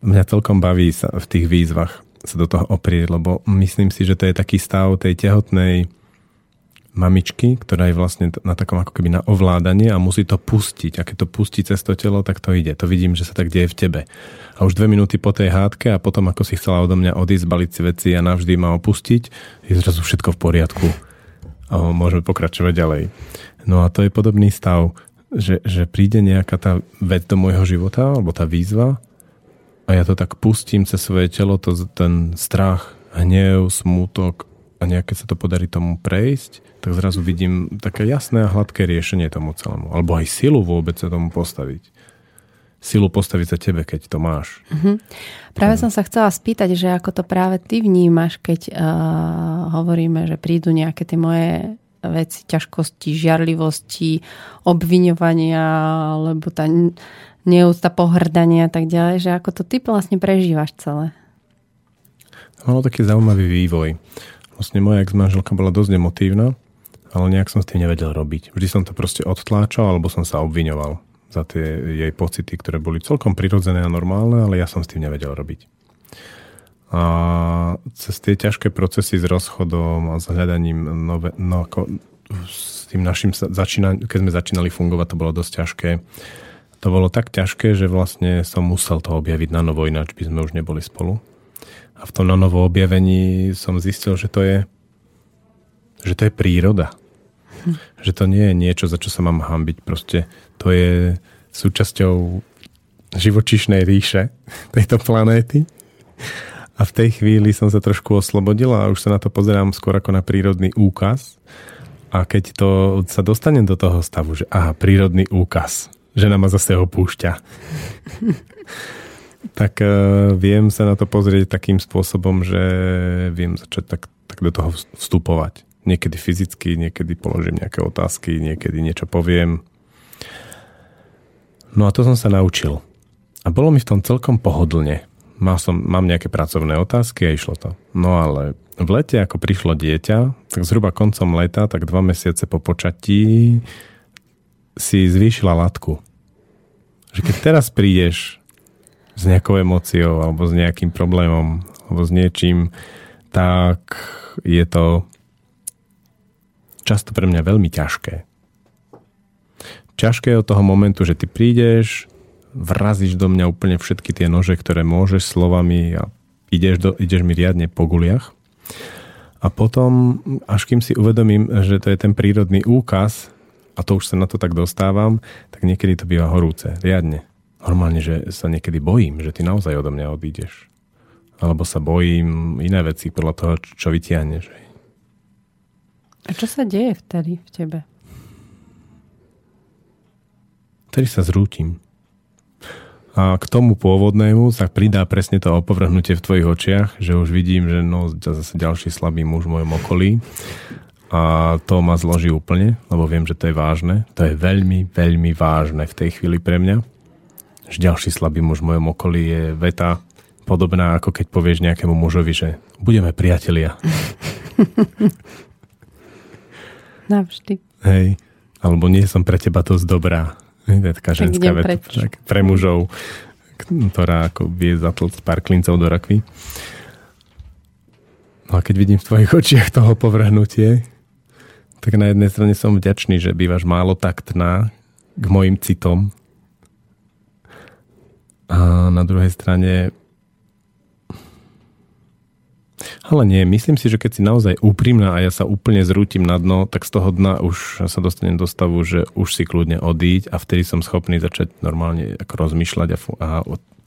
Mňa celkom baví sa v tých výzvach sa do toho oprieť, lebo myslím si, že to je taký stav tej tehotnej mamičky, ktorá je vlastne na takom ako keby na ovládanie a musí to pustiť. A keď to pustí cez to telo, tak to ide. To vidím, že sa tak deje v tebe. A už dve minúty po tej hádke a potom, ako si chcela odo mňa odísť, baliť si veci a navždy ma opustiť, je zrazu všetko v poriadku. A môžeme pokračovať ďalej. No a to je podobný stav, že, že príde nejaká tá vec do môjho života, alebo tá výzva a ja to tak pustím cez svoje telo, to, ten strach, hnev, smútok a nejaké sa to podarí tomu prejsť, tak zrazu vidím také jasné a hladké riešenie tomu celému. Alebo aj silu vôbec sa tomu postaviť. Silu postaviť za tebe, keď to máš. Mm-hmm. Práve mm. som sa chcela spýtať, že ako to práve ty vnímaš, keď uh, hovoríme, že prídu nejaké tie moje veci, ťažkosti, žiarlivosti, obviňovania, alebo tá neústa pohrdania a tak ďalej, že ako to ty vlastne prežívaš celé? Malo taký zaujímavý vývoj. Vlastne moja ex-manželka bola dosť emotívna, ale nejak som s tým nevedel robiť. Vždy som to proste odtláčal, alebo som sa obviňoval za tie jej pocity, ktoré boli celkom prirodzené a normálne, ale ja som s tým nevedel robiť. A cez tie ťažké procesy s rozchodom a s hľadaním nové, no ako s tým našim začína, keď sme začínali fungovať, to bolo dosť ťažké to bolo tak ťažké, že vlastne som musel to objaviť na novo, ináč by sme už neboli spolu. A v tom na novo objavení som zistil, že to je že to je príroda. Že to nie je niečo, za čo sa mám hambiť. Proste to je súčasťou živočišnej ríše tejto planéty. A v tej chvíli som sa trošku oslobodil a už sa na to pozerám skôr ako na prírodný úkaz. A keď to sa dostane do toho stavu, že aha, prírodný úkaz, žena ma zase opúšťa. tak uh, viem sa na to pozrieť takým spôsobom, že viem začať tak, tak do toho vstupovať. Niekedy fyzicky, niekedy položím nejaké otázky, niekedy niečo poviem. No a to som sa naučil. A bolo mi v tom celkom pohodlne. Mal som, mám nejaké pracovné otázky a išlo to. No ale v lete, ako prišlo dieťa, tak zhruba koncom leta, tak dva mesiace po počatí si zvýšila latku že keď teraz prídeš s nejakou emóciou alebo s nejakým problémom alebo s niečím, tak je to často pre mňa veľmi ťažké. Ťažké od toho momentu, že ty prídeš, vrazíš do mňa úplne všetky tie nože, ktoré môžeš slovami a ideš, do, ideš mi riadne po guliach. A potom, až kým si uvedomím, že to je ten prírodný úkaz, a to už sa na to tak dostávam, tak niekedy to býva horúce, riadne. Normálne, že sa niekedy bojím, že ty naozaj odo mňa odídeš. Alebo sa bojím iné veci podľa toho, čo vytiahneš. A čo sa deje vtedy v tebe? Vtedy sa zrútim. A k tomu pôvodnému sa pridá presne to opovrhnutie v tvojich očiach, že už vidím, že no, zase ďalší slabý muž v mojom okolí a to ma zloží úplne, lebo viem, že to je vážne. To je veľmi, veľmi vážne v tej chvíli pre mňa. Že ďalší slabý muž v mojom okolí je veta podobná, ako keď povieš nejakému mužovi, že budeme priatelia. Navždy. Hej. Alebo nie som pre teba dosť dobrá. To je taká ženská veta. Tak, pre mužov, ktorá ako vie zatlcť pár klincov do rakvy. No a keď vidím v tvojich očiach toho povrhnutie, tak na jednej strane som vďačný, že bývaš málo taktná k mojim citom. A na druhej strane ale nie, myslím si, že keď si naozaj úprimná a ja sa úplne zrútim na dno, tak z toho dna už sa dostanem do stavu, že už si kľudne odíť a vtedy som schopný začať normálne ako rozmýšľať a, a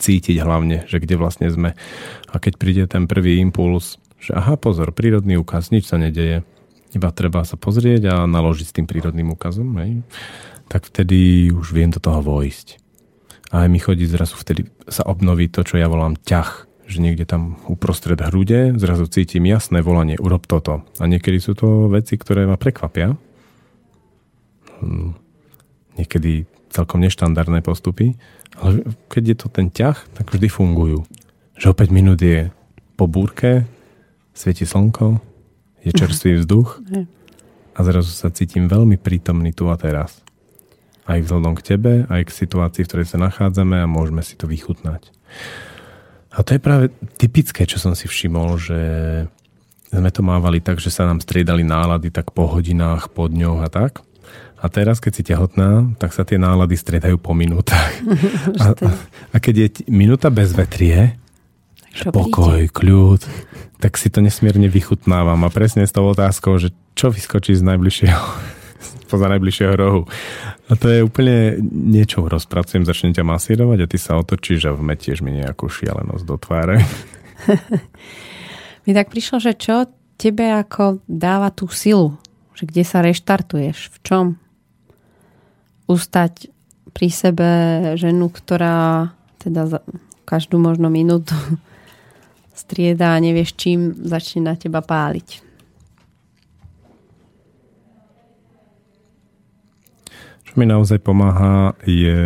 cítiť hlavne, že kde vlastne sme. A keď príde ten prvý impuls, že aha, pozor, prírodný úkaz, nič sa nedeje, iba treba sa pozrieť a naložiť s tým prírodným úkazom, hej, tak vtedy už viem do toho vojsť. A aj mi chodí zrazu vtedy sa obnoví to, čo ja volám ťah, že niekde tam uprostred hrude zrazu cítim jasné volanie, urob toto. A niekedy sú to veci, ktoré ma prekvapia. Hm, niekedy celkom neštandardné postupy, ale keď je to ten ťah, tak vždy fungujú. Že o 5 minút je po búrke, svieti slnko, je čerstvý vzduch a zrazu sa cítim veľmi prítomný tu a teraz. Aj vzhľadom k tebe, aj k situácii, v ktorej sa nachádzame a môžeme si to vychutnať. A to je práve typické, čo som si všimol, že sme to mávali tak, že sa nám striedali nálady tak po hodinách, po dňoch a tak. A teraz, keď si tehotná, tak sa tie nálady striedajú po minútach. a, a, a keď je minúta bez vetrie, pokoj, kľud, tak si to nesmierne vychutnávam. A presne s tou otázkou, že čo vyskočí z najbližšieho spoza najbližšieho rohu. A to je úplne niečo rozpracujem, začnem ťa masírovať a ty sa otočíš a vmetieš mi nejakú šialenosť do tváre. mi tak prišlo, že čo tebe ako dáva tú silu? Že kde sa reštartuješ? V čom? Ustať pri sebe ženu, ktorá teda za každú možno minútu strieda a nevieš čím začne na teba páliť. Čo mi naozaj pomáha je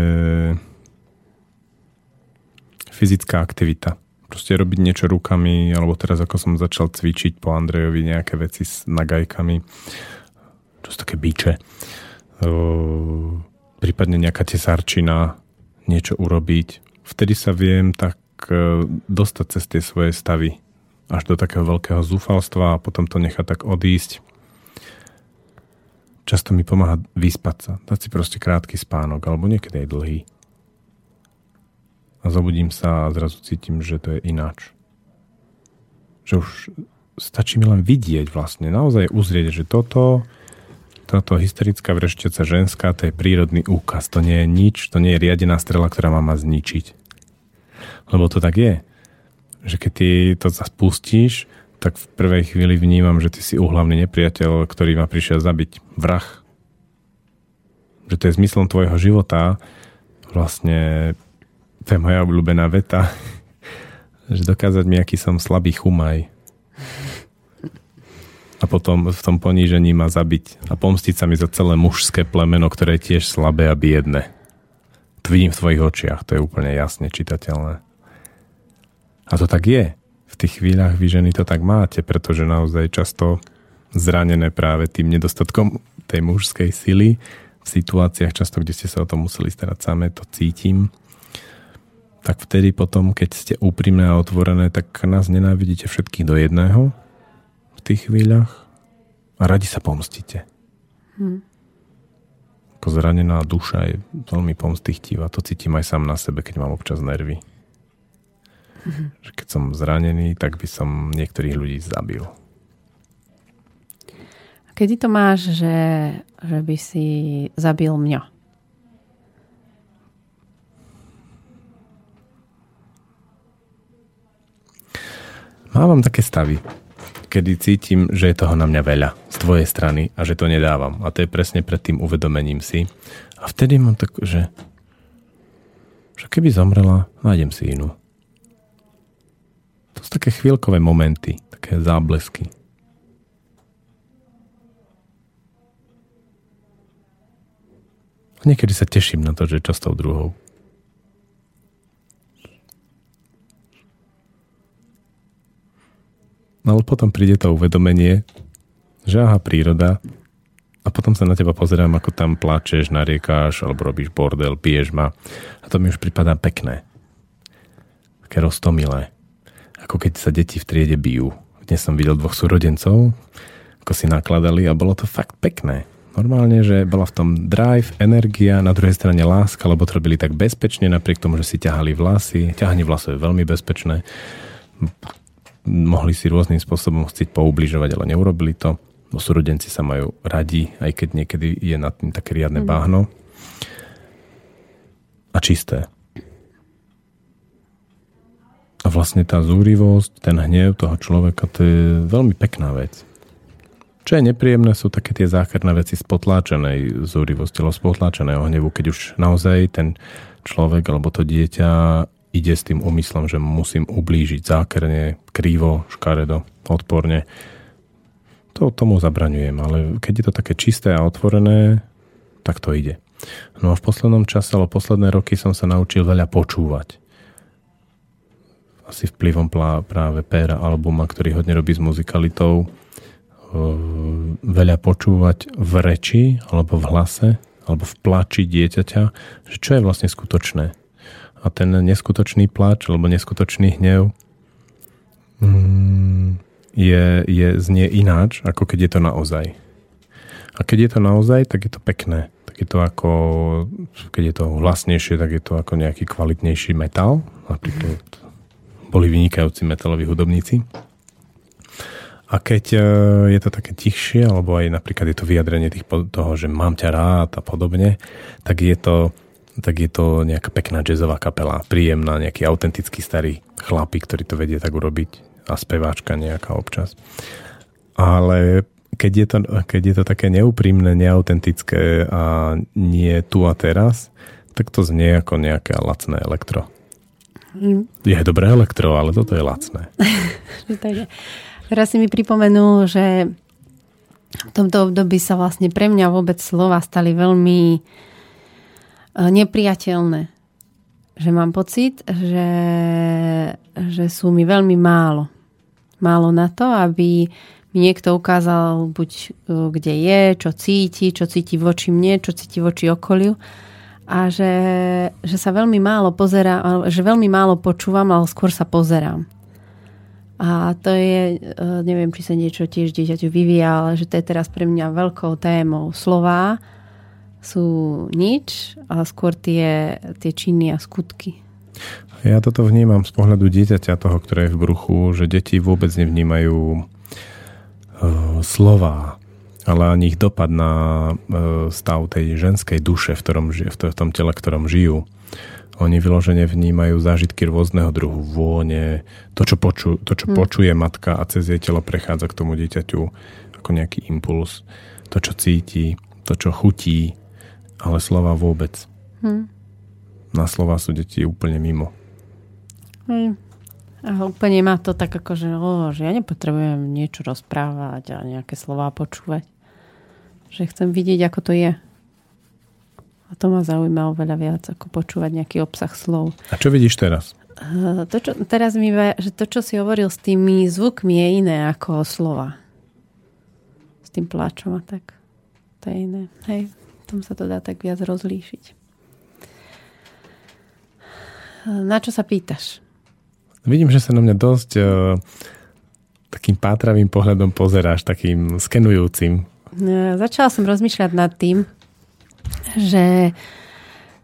fyzická aktivita. Proste robiť niečo rukami, alebo teraz ako som začal cvičiť po Andrejovi nejaké veci s nagajkami, čo sú také bíče. prípadne nejaká tesárčina, niečo urobiť. Vtedy sa viem tak e, dostať cez tie svoje stavy až do takého veľkého zúfalstva a potom to nechať tak odísť často mi pomáha vyspať sa, dať si proste krátky spánok, alebo niekedy aj dlhý. A zobudím sa a zrazu cítim, že to je ináč. Že už stačí mi len vidieť vlastne, naozaj uzrieť, že toto, táto hysterická vrešťaca ženská, to je prírodný úkaz, to nie je nič, to nie je riadená strela, ktorá má ma zničiť. Lebo to tak je. Že keď ty to spustíš, tak v prvej chvíli vnímam, že ty si uhlavný nepriateľ, ktorý ma prišiel zabiť. Vrah. Že to je zmyslom tvojho života. Vlastne to je moja obľúbená veta. že dokázať mi, aký som slabý chumaj. A potom v tom ponížení ma zabiť a pomstiť sa mi za celé mužské plemeno, ktoré je tiež slabé a biedne. To vidím v tvojich očiach, to je úplne jasne čitateľné. A to tak je v tých chvíľach vy ženy to tak máte, pretože naozaj často zranené práve tým nedostatkom tej mužskej sily v situáciách často, kde ste sa o to museli starať samé, to cítim, tak vtedy potom, keď ste úprimné a otvorené, tak nás nenávidíte všetkých do jedného v tých chvíľach a radi sa pomstíte. Hmm. Ako zranená duša je veľmi pomstichtivá. To cítim aj sám na sebe, keď mám občas nervy. Mm-hmm. Že keď som zranený, tak by som niektorých ľudí zabil. A kedy to máš, že, že by si zabil mňa? Mávam také stavy, kedy cítim, že je toho na mňa veľa z tvojej strany a že to nedávam. A to je presne pred tým uvedomením si. A vtedy mám tak, že, že keby zomrela, nájdem si inú. Sú také chvíľkové momenty, také záblesky. A niekedy sa teším na to, že čo s tou druhou. No ale potom príde to uvedomenie, že aha, príroda a potom sa na teba pozerám, ako tam plačeš, nariekáš alebo robíš bordel, piješ ma a to mi už pripadá pekné. Také roztomilé ako keď sa deti v triede bijú. Dnes som videl dvoch súrodencov, ako si nakladali a bolo to fakt pekné. Normálne, že bola v tom drive, energia, na druhej strane láska, lebo to robili tak bezpečne, napriek tomu, že si ťahali vlasy. Ťahanie vlasov je veľmi bezpečné. Mohli si rôznym spôsobom chcieť poubližovať, ale neurobili to. Bo súrodenci sa majú radi, aj keď niekedy je nad tým také riadne mm. báhno. A čisté. A vlastne tá zúrivosť, ten hnev toho človeka, to je veľmi pekná vec. Čo je nepríjemné, sú také tie zákerné veci z potláčenej zúrivosti, alebo z potláčeného hnevu, keď už naozaj ten človek alebo to dieťa ide s tým úmyslom, že musím ublížiť zákerne, krivo, škaredo, odporne. To tomu zabraňujem, ale keď je to také čisté a otvorené, tak to ide. No a v poslednom čase, alebo posledné roky som sa naučil veľa počúvať asi vplyvom práve Péra albuma, ktorý hodne robí s muzikalitou, veľa počúvať v reči alebo v hlase alebo v plači dieťaťa, že čo je vlastne skutočné. A ten neskutočný plač alebo neskutočný hnev mm, je, je, znie ináč, ako keď je to naozaj. A keď je to naozaj, tak je to pekné. Tak je to ako, keď je to hlasnejšie, tak je to ako nejaký kvalitnejší metal. Napríklad boli vynikajúci metaloví hudobníci. A keď e, je to také tichšie, alebo aj napríklad je to vyjadrenie tých, toho, že mám ťa rád a podobne, tak je to tak je to nejaká pekná jazzová kapela, príjemná, nejaký autentický starý chlapík, ktorý to vedie tak urobiť a speváčka nejaká občas. Ale keď je to, keď je to také neúprimné, neautentické a nie tu a teraz, tak to znie ako nejaké lacné elektro. Mm. Je dobré elektro, ale toto je lacné. Teraz si mi pripomenul, že v tomto období sa vlastne pre mňa vôbec slova stali veľmi Eh, nepriateľné. Že mám pocit, že, že sú mi veľmi málo. Málo na to, aby mi niekto ukázal buď eh, kde je, čo cíti, čo cíti voči mne, čo cíti voči okoliu a že, že sa veľmi málo pozerám, že veľmi málo počúvam, ale skôr sa pozerám. A to je, eh, neviem, či sa niečo tiež dieťaťu vyvíja, ale že to je teraz pre mňa veľkou témou. Slová, sú nič, ale skôr tie, tie činy a skutky. Ja toto vnímam z pohľadu dieťaťa toho, ktoré je v bruchu, že deti vôbec nevnímajú uh, slova, ale ani ich dopad na uh, stav tej ženskej duše, v, ktorom v tom tele, v ktorom žijú. Oni vyložene vnímajú zážitky rôzneho druhu, vône, to, čo, poču, to, čo hmm. počuje matka a cez jej telo prechádza k tomu dieťaťu ako nejaký impuls, to, čo cíti, to, čo chutí, ale slova vôbec. Hm. Na slova sú deti úplne mimo. Hm. A úplne má to tak ako, že, o, že ja nepotrebujem niečo rozprávať a nejaké slova počúvať. Že chcem vidieť, ako to je. A to ma zaujíma oveľa viac, ako počúvať nejaký obsah slov. A čo vidíš teraz? Uh, to, čo, teraz mi že to, čo si hovoril s tými zvukmi, je iné ako slova. S tým pláčom a tak. To je iné. Hej tom sa to dá tak viac rozlíšiť. Na čo sa pýtaš? Vidím, že sa na mňa dosť uh, takým pátravým pohľadom pozeráš, takým skenujúcim. Uh, začala som rozmýšľať nad tým, že,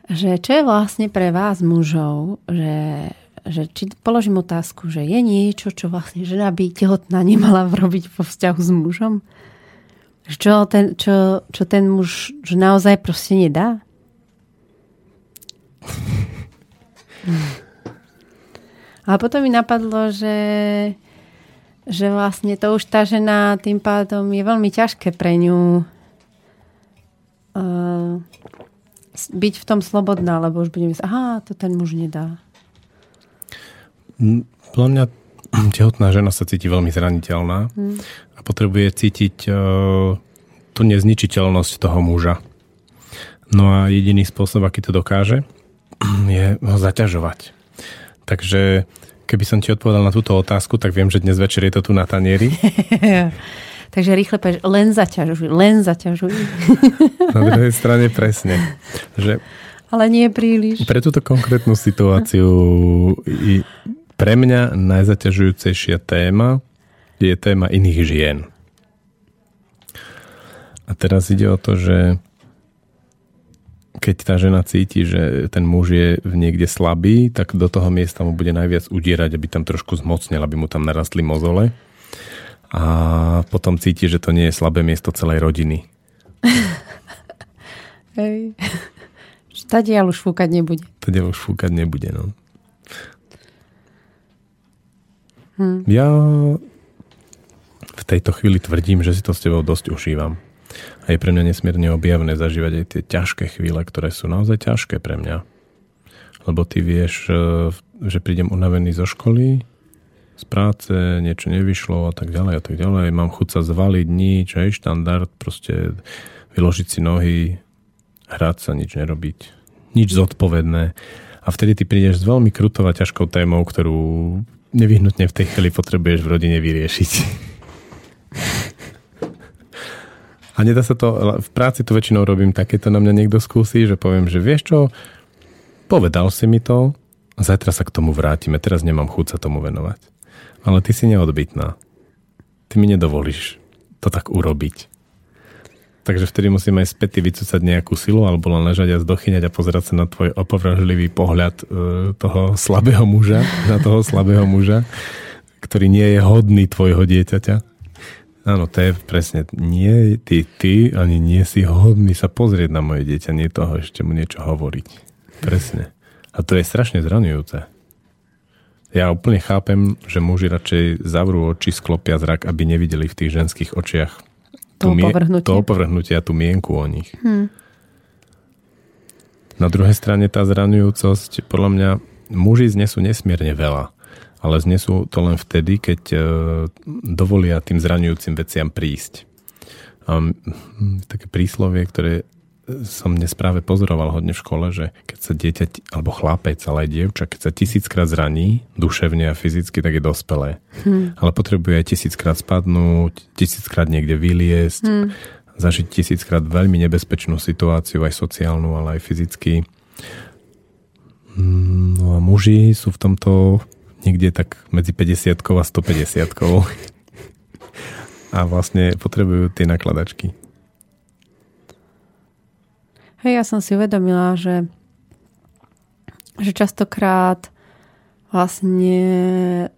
že čo je vlastne pre vás mužov, že, že či položím otázku, že je niečo, čo vlastne žena by tehotná nemala robiť vo vzťahu s mužom? Čo ten, čo, čo ten muž že naozaj proste nedá? A potom mi napadlo, že, že vlastne to už tá žena tým pádom je veľmi ťažké pre ňu uh, byť v tom slobodná, lebo už budem myslieť, aha, to ten muž nedá. Podľa mňa tehotná žena sa cíti veľmi zraniteľná hmm. a potrebuje cítiť uh, tú nezničiteľnosť toho muža. No a jediný spôsob, aký to dokáže, je ho zaťažovať. Takže keby som ti odpovedal na túto otázku, tak viem, že dnes večer je to tu na tanieri. Takže rýchle povieš, len zaťažuj, len zaťažuj. Na druhej strane presne. Že Ale nie príliš. Pre túto konkrétnu situáciu pre mňa najzaťažujúcejšia téma je téma iných žien. A teraz ide o to, že keď tá žena cíti, že ten muž je niekde slabý, tak do toho miesta mu bude najviac udierať, aby tam trošku zmocnil, aby mu tam narastli mozole. A potom cíti, že to nie je slabé miesto celej rodiny. Hej. Tadiaľ už fúkať nebude. Tadiaľ už fúkať nebude, no. Hm. Ja v tejto chvíli tvrdím, že si to s tebou dosť užívam. A je pre mňa nesmierne objavné zažívať aj tie ťažké chvíle, ktoré sú naozaj ťažké pre mňa. Lebo ty vieš, e, že prídem unavený zo školy, z práce, niečo nevyšlo a tak ďalej a tak ďalej. Mám chuť sa zvaliť nič, aj štandard, proste vyložiť si nohy, hrať sa, nič nerobiť. Nič zodpovedné. A vtedy ty prídeš s veľmi krutou a ťažkou témou, ktorú nevyhnutne v tej chvíli potrebuješ v rodine vyriešiť. A nedá sa to, v práci to väčšinou robím takéto na mňa niekto skúsi, že poviem, že vieš čo, povedal si mi to, Zajtra sa k tomu vrátime, teraz nemám chuť sa tomu venovať. Ale ty si neodbytná. Ty mi nedovolíš to tak urobiť. Takže vtedy musíme aj späty vycúcať nejakú silu alebo len ležať a zdochyňať a pozerať sa na tvoj opovražlivý pohľad e, toho slabého muža, na toho slabého muža, ktorý nie je hodný tvojho dieťaťa. Áno, to je presne. Nie ty, ty ani nie si hodný sa pozrieť na moje dieťa, nie toho ešte mu niečo hovoriť. Presne. A to je strašne zraňujúce. Ja úplne chápem, že muži radšej zavrú oči, sklopia zrak, aby nevideli v tých ženských očiach to opovrhnutie. To opovrhnutie a tú mienku o nich. Hmm. Na druhej strane tá zraňujúcosť, podľa mňa, muži znesú nesmierne veľa ale znesú to len vtedy, keď e, dovolia tým zraňujúcim veciam prísť. A také príslovie, ktoré som dnes práve pozoroval hodne v škole, že keď sa dieťa, alebo chlapec, ale aj dievča, keď sa tisíckrát zraní, duševne a fyzicky, tak je dospelé. Hmm. Ale potrebuje aj tisíckrát spadnúť, tisíckrát niekde vyliesť, hmm. zažiť tisíckrát veľmi nebezpečnú situáciu, aj sociálnu, ale aj fyzicky. No a muži sú v tomto niekde tak medzi 50 a 150 a vlastne potrebujú tie nakladačky. Hej, ja som si uvedomila, že, že častokrát vlastne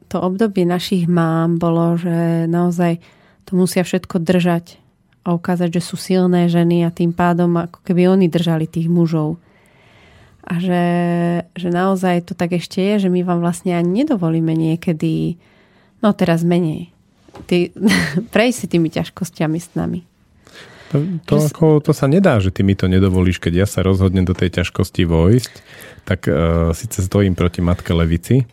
to obdobie našich mám bolo, že naozaj to musia všetko držať a ukázať, že sú silné ženy a tým pádom ako keby oni držali tých mužov. A že, že naozaj to tak ešte je, že my vám vlastne ani nedovolíme niekedy, no teraz menej, ty, prejsť si tými ťažkosťami s nami. To, to, ako, to sa nedá, že ty mi to nedovolíš, keď ja sa rozhodnem do tej ťažkosti vojsť, tak uh, síce stojím proti matke Levici,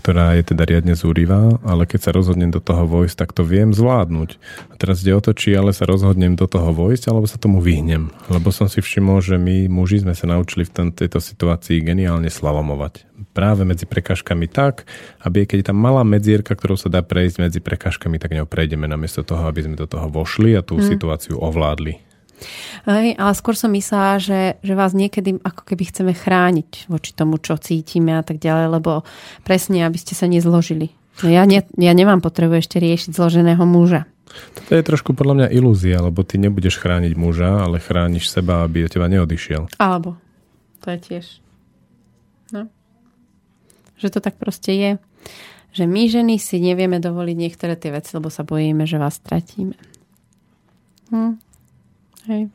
ktorá je teda riadne zúrivá, ale keď sa rozhodnem do toho vojsť, tak to viem zvládnuť. A teraz ide o to, či ale sa rozhodnem do toho vojsť, alebo sa tomu vyhnem. Lebo som si všimol, že my muži sme sa naučili v tejto situácii geniálne slalomovať. Práve medzi prekážkami tak, aby keď je tam malá medzierka, ktorou sa dá prejsť medzi prekážkami, tak ňou prejdeme namiesto toho, aby sme do toho vošli a tú hmm. situáciu ovládli. Hej, ale skôr som myslela, že, že vás niekedy ako keby chceme chrániť voči tomu, čo cítime a tak ďalej, lebo presne, aby ste sa nezložili. No ja, ne, ja nemám potrebu ešte riešiť zloženého muža. To je trošku podľa mňa ilúzia, lebo ty nebudeš chrániť muža, ale chrániš seba, aby od teba neodišiel. Alebo. To je tiež. No. Že to tak proste je. Že my ženy si nevieme dovoliť niektoré tie veci, lebo sa bojíme, že vás stratíme. Hm. Hej.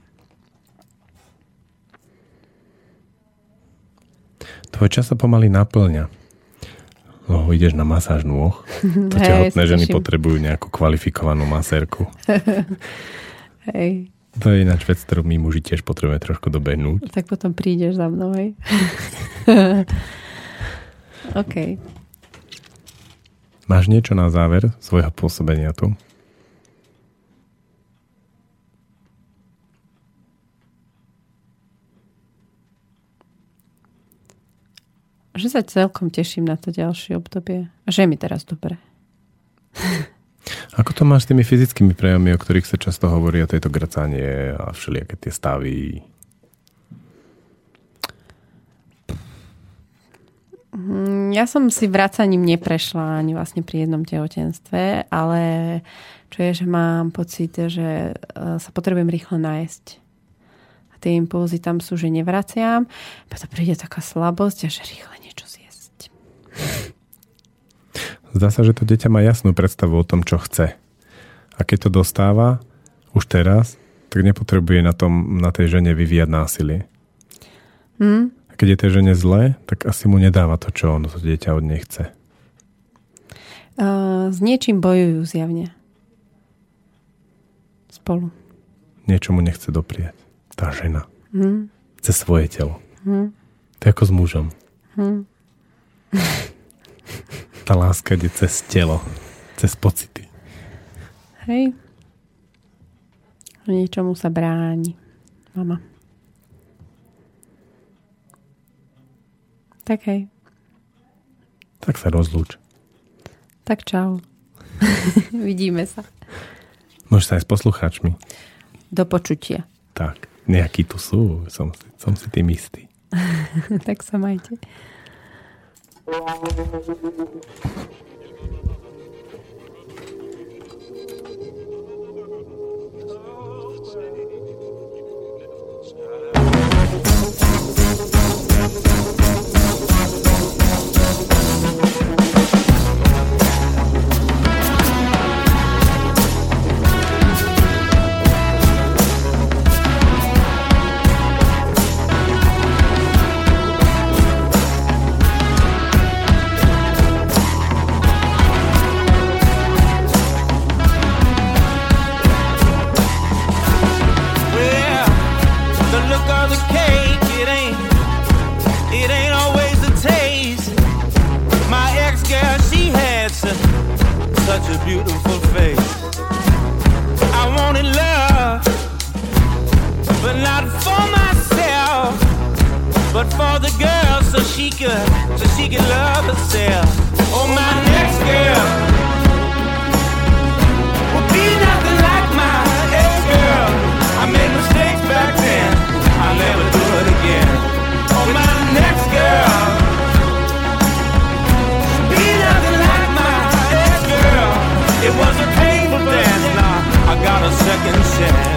Tvoj čas sa pomaly naplňa. No, ideš na masáž nôh. To tehotné ženy potrebujú nejakú kvalifikovanú masérku. Hej. To je ináč vec, ktorú my muži tiež potrebujeme trošku dobehnúť. Tak potom prídeš za mnou, hej? OK. Máš niečo na záver svojho pôsobenia tu? Že sa celkom teším na to ďalšie obdobie. A že je mi teraz dobre. Ako to máš s tými fyzickými prejavmi, o ktorých sa často hovorí, o tejto grcanie a všelijaké tie stavy? Mm, ja som si vracaním neprešla ani vlastne pri jednom tehotenstve, ale čo je, že mám pocit, že e, sa potrebujem rýchlo nájsť. A tie impulzy tam sú, že nevraciam, potom príde taká slabosť a že rýchle Zdá sa, že to dieťa má jasnú predstavu o tom, čo chce. A keď to dostáva už teraz, tak nepotrebuje na, tom, na tej žene vyvíjať násilie. Hmm? A keď je tej žene zlé, tak asi mu nedáva to, čo ono to dieťa od nej chce. Uh, s niečím bojujú zjavne. Spolu. Niečo mu nechce dopriať. Tá žena. Hmm. Chce svoje telo. Hmm. To je ako s mužom. Hmm. Tá láska ide cez telo, cez pocity. Hej. Niečomu sa bráni. Mama. Tak hej. Tak sa rozlúč. Tak čau. Vidíme sa. Môžeš sa aj s poslucháčmi. Do počutia. Tak, nejakí tu sú, som, som si tým istý. tak sa majte. Oh, but for the girl, so she could, so she could love herself. Oh, my next girl will be nothing like my ex-girl. I made mistakes back then. I'll never do it again. Oh, my next girl. It was a painful dance, now I got a second chance.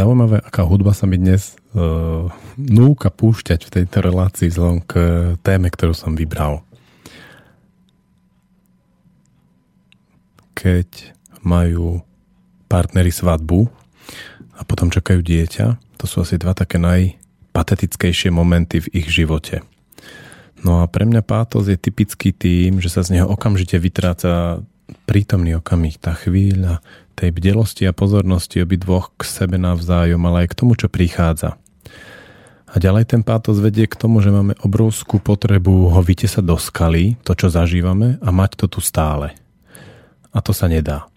Zaujímavé, aká hudba sa mi dnes uh, núka púšťať v tejto relácii vzhľadom k téme, ktorú som vybral. Keď majú partnery svadbu a potom čakajú dieťa, to sú asi dva také najpatetickejšie momenty v ich živote. No a pre mňa pátos je typický tým, že sa z neho okamžite vytráca prítomný okamih, tá chvíľa tej bdelosti a pozornosti dvoch k sebe navzájom, ale aj k tomu, čo prichádza. A ďalej ten pátos vedie k tomu, že máme obrovskú potrebu ho vytesať do skaly, to, čo zažívame, a mať to tu stále. A to sa nedá.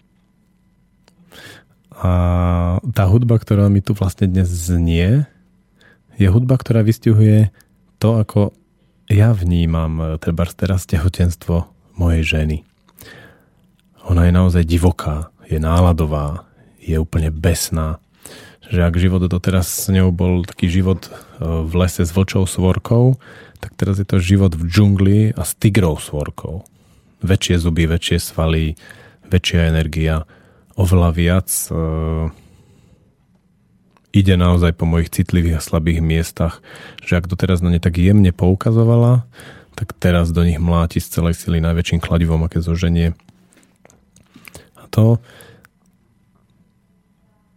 A tá hudba, ktorá mi tu vlastne dnes znie, je hudba, ktorá vystihuje to, ako ja vnímam e, treba teraz tehotenstvo mojej ženy. Ona je naozaj divoká, je náladová, je úplne besná. Že ak život doteraz s ňou bol taký život e, v lese s vlčou svorkou, tak teraz je to život v džungli a s tigrou svorkou. Väčšie zuby, väčšie svaly, väčšia energia, oveľa viac e, ide naozaj po mojich citlivých a slabých miestach, že ak doteraz na ne tak jemne poukazovala, tak teraz do nich mláti z celej sily najväčším kladivom, aké zoženie. A to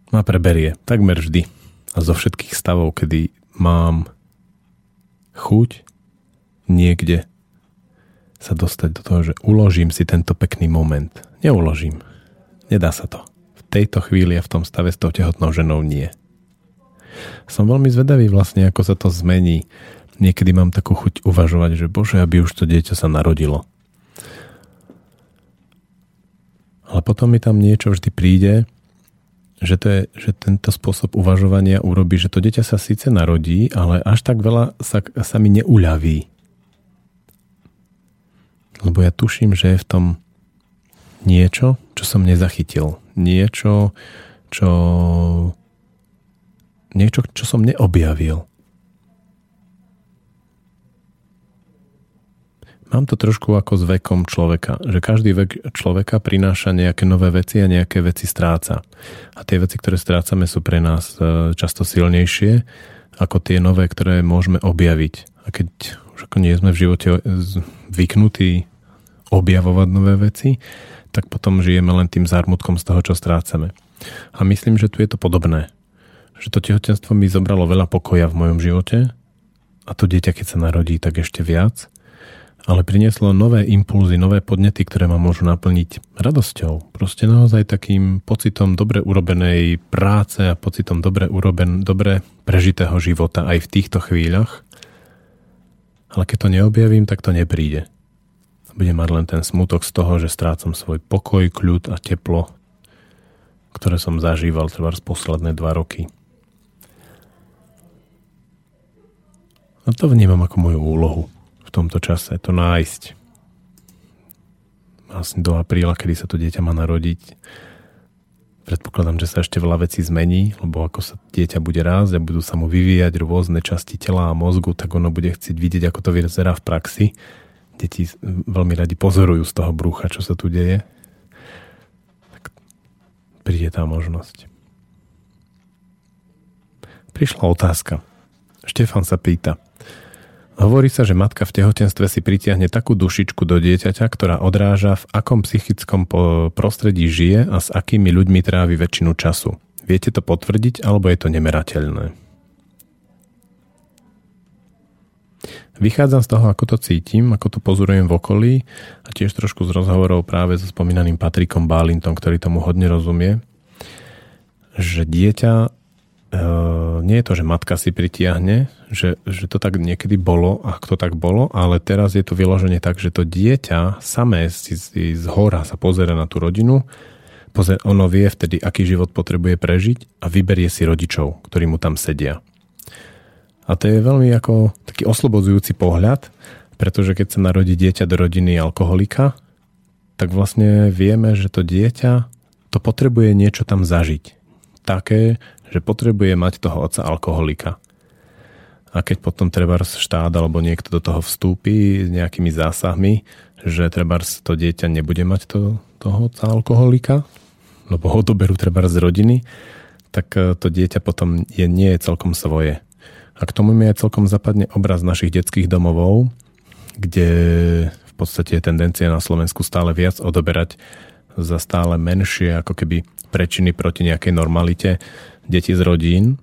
ma preberie takmer vždy. A zo všetkých stavov, kedy mám chuť niekde sa dostať do toho, že uložím si tento pekný moment. Neuložím. Nedá sa to. V tejto chvíli a v tom stave s tou tehotnou ženou nie. Som veľmi zvedavý vlastne, ako sa to zmení. Niekedy mám takú chuť uvažovať, že bože, aby už to dieťa sa narodilo. Ale potom mi tam niečo vždy príde, že, to je, že tento spôsob uvažovania urobí, že to dieťa sa síce narodí, ale až tak veľa sa, sa mi neuľaví. Lebo ja tuším, že je v tom niečo, čo som nezachytil. Niečo, čo niečo, čo som neobjavil. Mám to trošku ako s vekom človeka, že každý vek človeka prináša nejaké nové veci a nejaké veci stráca. A tie veci, ktoré strácame, sú pre nás e, často silnejšie ako tie nové, ktoré môžeme objaviť. A keď už ako nie sme v živote zvyknutí objavovať nové veci, tak potom žijeme len tým zármutkom z toho, čo strácame. A myslím, že tu je to podobné že to tehotenstvo mi zobralo veľa pokoja v mojom živote a to dieťa, keď sa narodí, tak ešte viac, ale prinieslo nové impulzy, nové podnety, ktoré ma môžu naplniť radosťou. Proste naozaj takým pocitom dobre urobenej práce a pocitom dobre, uroben, dobre prežitého života aj v týchto chvíľach. Ale keď to neobjavím, tak to nepríde. Budem mať len ten smutok z toho, že strácam svoj pokoj, kľud a teplo, ktoré som zažíval treba z posledné dva roky. A to vnímam ako moju úlohu v tomto čase, to nájsť. Vlastne do apríla, kedy sa to dieťa má narodiť. Predpokladám, že sa ešte veľa vecí zmení, lebo ako sa dieťa bude rásť a budú sa mu vyvíjať rôzne časti tela a mozgu, tak ono bude chcieť vidieť, ako to vyzerá v praxi. Deti veľmi radi pozorujú z toho brucha, čo sa tu deje. Tak príde tá možnosť. Prišla otázka. Štefan sa pýta. Hovorí sa, že matka v tehotenstve si pritiahne takú dušičku do dieťaťa, ktorá odráža, v akom psychickom prostredí žije a s akými ľuďmi trávi väčšinu času. Viete to potvrdiť, alebo je to nemerateľné? Vychádzam z toho, ako to cítim, ako to pozorujem v okolí a tiež trošku z rozhovorov práve so spomínaným Patrikom Bálintom, ktorý tomu hodne rozumie, že dieťa e, nie je to, že matka si pritiahne, že, že to tak niekedy bolo, ak to tak bolo, ale teraz je to vyloženie tak, že to dieťa samé si, si z hora sa pozera na tú rodinu, pozer, ono vie vtedy, aký život potrebuje prežiť a vyberie si rodičov, ktorí mu tam sedia. A to je veľmi ako taký oslobodzujúci pohľad, pretože keď sa narodí dieťa do rodiny alkoholika, tak vlastne vieme, že to dieťa to potrebuje niečo tam zažiť. Také, že potrebuje mať toho otca alkoholika. A keď potom treba štát alebo niekto do toho vstúpi s nejakými zásahmi, že treba to dieťa nebude mať to, toho otca alkoholika, lebo odoberú treba z rodiny, tak e, to dieťa potom je, nie je celkom svoje. A k tomu mi aj celkom zapadne obraz našich detských domovov, kde v podstate je tendencia na Slovensku stále viac odoberať za stále menšie ako keby prečiny proti nejakej normalite deti z rodín.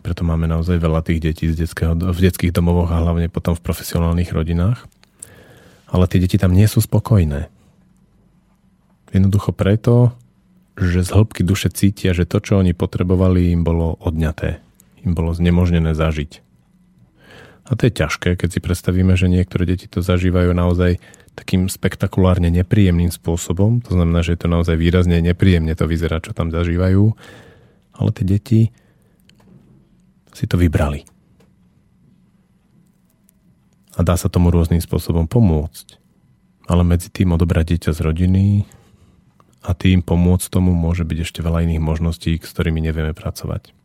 Preto máme naozaj veľa tých detí z detského, v detských domovoch a hlavne potom v profesionálnych rodinách. Ale tie deti tam nie sú spokojné. Jednoducho preto, že z hĺbky duše cítia, že to, čo oni potrebovali, im bolo odňaté. Im bolo znemožnené zažiť. A to je ťažké, keď si predstavíme, že niektoré deti to zažívajú naozaj takým spektakulárne nepríjemným spôsobom. To znamená, že je to naozaj výrazne nepríjemne to vyzerá, čo tam zažívajú. Ale tie deti si to vybrali. A dá sa tomu rôznym spôsobom pomôcť. Ale medzi tým odobrať dieťa z rodiny a tým pomôcť tomu môže byť ešte veľa iných možností, s ktorými nevieme pracovať.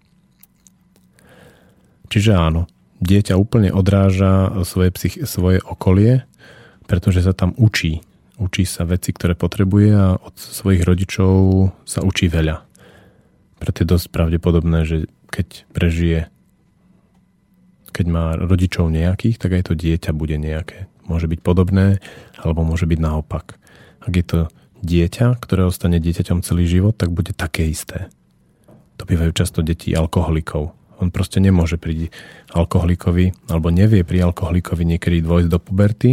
Čiže áno, dieťa úplne odráža svoje, psych- svoje okolie, pretože sa tam učí. Učí sa veci, ktoré potrebuje a od svojich rodičov sa učí veľa. Preto je dosť pravdepodobné, že keď prežije, keď má rodičov nejakých, tak aj to dieťa bude nejaké. Môže byť podobné, alebo môže byť naopak. Ak je to dieťa, ktoré ostane dieťaťom celý život, tak bude také isté. To bývajú často deti alkoholikov, on proste nemôže pri alkoholikovi, alebo nevie pri alkoholikovi niekedy dôjsť do puberty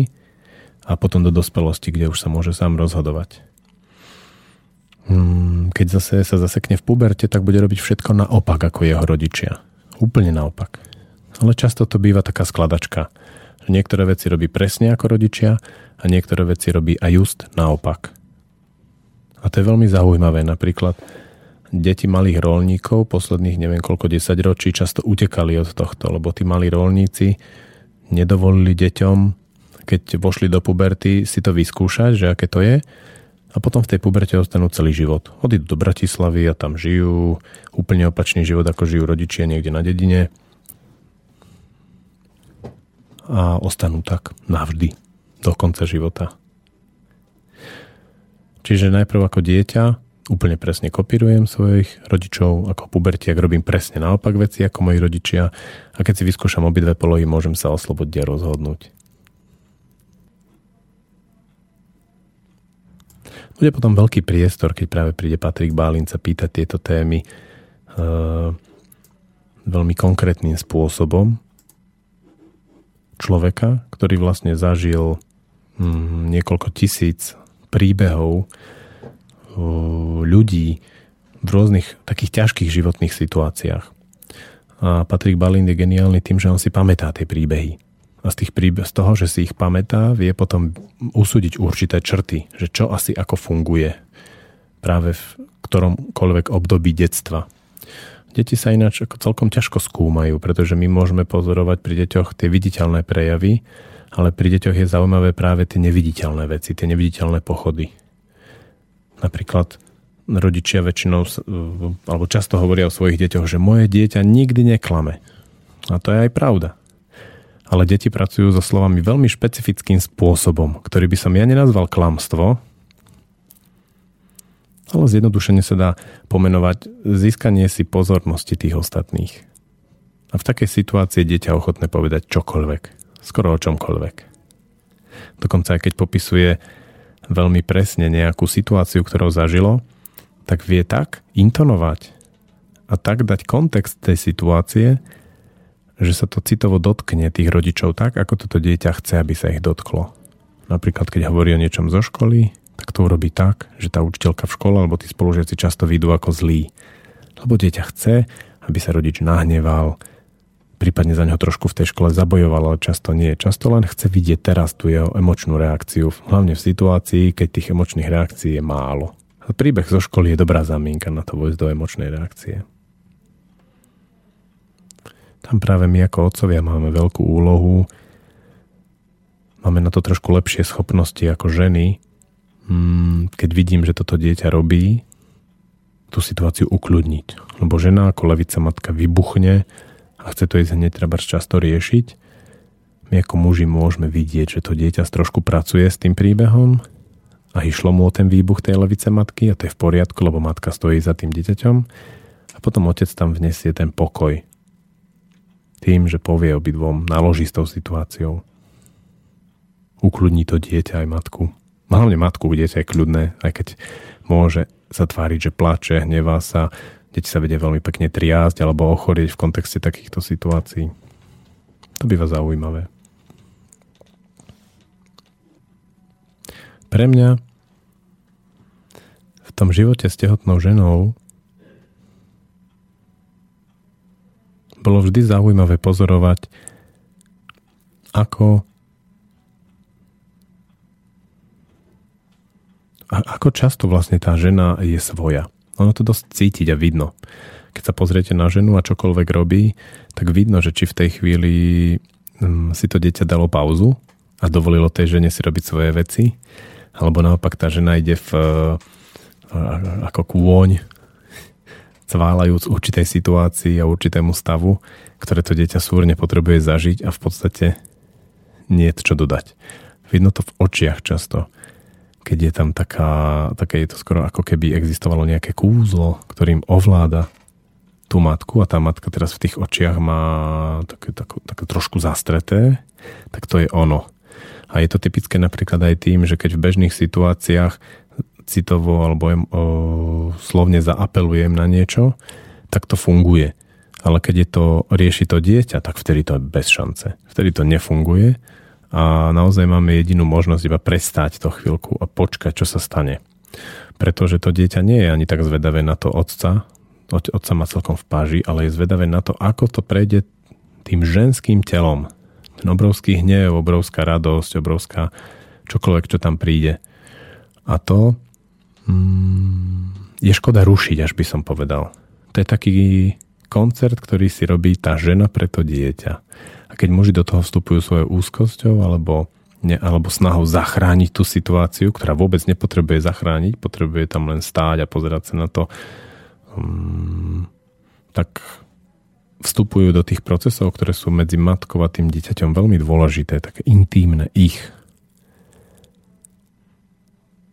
a potom do dospelosti, kde už sa môže sám rozhodovať. Hmm, keď zase sa zasekne v puberte, tak bude robiť všetko naopak ako jeho rodičia. Úplne naopak. Ale často to býva taká skladačka, niektoré veci robí presne ako rodičia a niektoré veci robí aj just naopak. A to je veľmi zaujímavé. Napríklad deti malých rolníkov posledných neviem koľko desaťročí často utekali od tohto, lebo tí malí rolníci nedovolili deťom, keď vošli do puberty, si to vyskúšať, že aké to je a potom v tej puberte ostanú celý život. Odídu do Bratislavy a tam žijú úplne opačný život, ako žijú rodičia niekde na dedine a ostanú tak navždy do konca života. Čiže najprv ako dieťa úplne presne kopírujem svojich rodičov, ako pubertiak robím presne naopak veci ako moji rodičia a keď si vyskúšam obidve polohy, môžem sa oslobodiť a rozhodnúť. Bude potom veľký priestor, keď práve príde Patrik Bálin sa pýtať tieto témy uh, veľmi konkrétnym spôsobom človeka, ktorý vlastne zažil um, niekoľko tisíc príbehov ľudí v rôznych takých ťažkých životných situáciách. A Patrik Balín je geniálny tým, že on si pamätá tie príbehy. A z, tých príbe- z toho, že si ich pamätá, vie potom usúdiť určité črty, že čo asi ako funguje práve v ktoromkoľvek období detstva. Deti sa ináč ako celkom ťažko skúmajú, pretože my môžeme pozorovať pri deťoch tie viditeľné prejavy, ale pri deťoch je zaujímavé práve tie neviditeľné veci, tie neviditeľné pochody. Napríklad rodičia väčšinou, alebo často hovoria o svojich deťoch, že moje dieťa nikdy neklame. A to je aj pravda. Ale deti pracujú so slovami veľmi špecifickým spôsobom, ktorý by som ja nenazval klamstvo, ale zjednodušene sa dá pomenovať získanie si pozornosti tých ostatných. A v takej situácii je dieťa ochotné povedať čokoľvek, skoro o čomkoľvek. Dokonca aj keď popisuje veľmi presne nejakú situáciu, ktorú zažilo, tak vie tak intonovať a tak dať kontext tej situácie, že sa to citovo dotkne tých rodičov tak, ako toto dieťa chce, aby sa ich dotklo. Napríklad, keď hovorí o niečom zo školy, tak to urobí tak, že tá učiteľka v škole alebo tí spolužiaci často vidú ako zlý. Lebo dieťa chce, aby sa rodič nahneval, prípadne za neho trošku v tej škole zabojoval, ale často nie. Často len chce vidieť teraz tú jeho emočnú reakciu, hlavne v situácii, keď tých emočných reakcií je málo. A príbeh zo školy je dobrá zamienka na to vojsť do emočnej reakcie. Tam práve my ako otcovia máme veľkú úlohu, máme na to trošku lepšie schopnosti ako ženy, mm, keď vidím, že toto dieťa robí, tú situáciu ukľudniť. Lebo žena ako levica matka vybuchne a chce to ísť hneď treba často riešiť, my ako muži môžeme vidieť, že to dieťa trošku pracuje s tým príbehom a išlo mu o ten výbuch tej levice matky a to je v poriadku, lebo matka stojí za tým dieťaťom. A potom otec tam vnesie ten pokoj tým, že povie obidvom, naloží s tou situáciou. Ukludní to dieťa aj matku. Hlavne matku, dieťa je kľudné, aj keď môže sa tváriť, že plače, hnevá sa, deti sa vedia veľmi pekne triásť alebo ochorieť v kontexte takýchto situácií. To býva zaujímavé. Pre mňa v tom živote s tehotnou ženou bolo vždy zaujímavé pozorovať, ako ako často vlastne tá žena je svoja. Ono to dosť cítiť a vidno. Keď sa pozriete na ženu a čokoľvek robí, tak vidno, že či v tej chvíli um, si to dieťa dalo pauzu a dovolilo tej žene si robiť svoje veci, alebo naopak tá žena ide v, ako kôň, cválajúc určitej situácii a určitému stavu, ktoré to dieťa súrne potrebuje zažiť a v podstate nie čo dodať. Vidno to v očiach často, keď je tam taká, také je to skoro ako keby existovalo nejaké kúzlo, ktorým ovláda tú matku a tá matka teraz v tých očiach má také, také, také trošku zastreté, tak to je ono. A je to typické napríklad aj tým, že keď v bežných situáciách citovo alebo o, slovne zaapelujem na niečo, tak to funguje. Ale keď je to, rieši to dieťa, tak vtedy to je bez šance. Vtedy to nefunguje a naozaj máme jedinú možnosť iba prestať to chvíľku a počkať, čo sa stane. Pretože to dieťa nie je ani tak zvedavé na to otca, otca má celkom v páži, ale je zvedavé na to, ako to prejde tým ženským telom, ten obrovský hnev, obrovská radosť, obrovská čokoľvek, čo tam príde. A to mm, je škoda rušiť, až by som povedal. To je taký koncert, ktorý si robí tá žena pre to dieťa. A keď muži do toho vstupujú svojou úzkosťou alebo, ne, alebo snahou zachrániť tú situáciu, ktorá vôbec nepotrebuje zachrániť, potrebuje tam len stáť a pozerať sa na to, um, tak vstupujú do tých procesov, ktoré sú medzi matkou a tým dieťaťom veľmi dôležité, také intímne ich.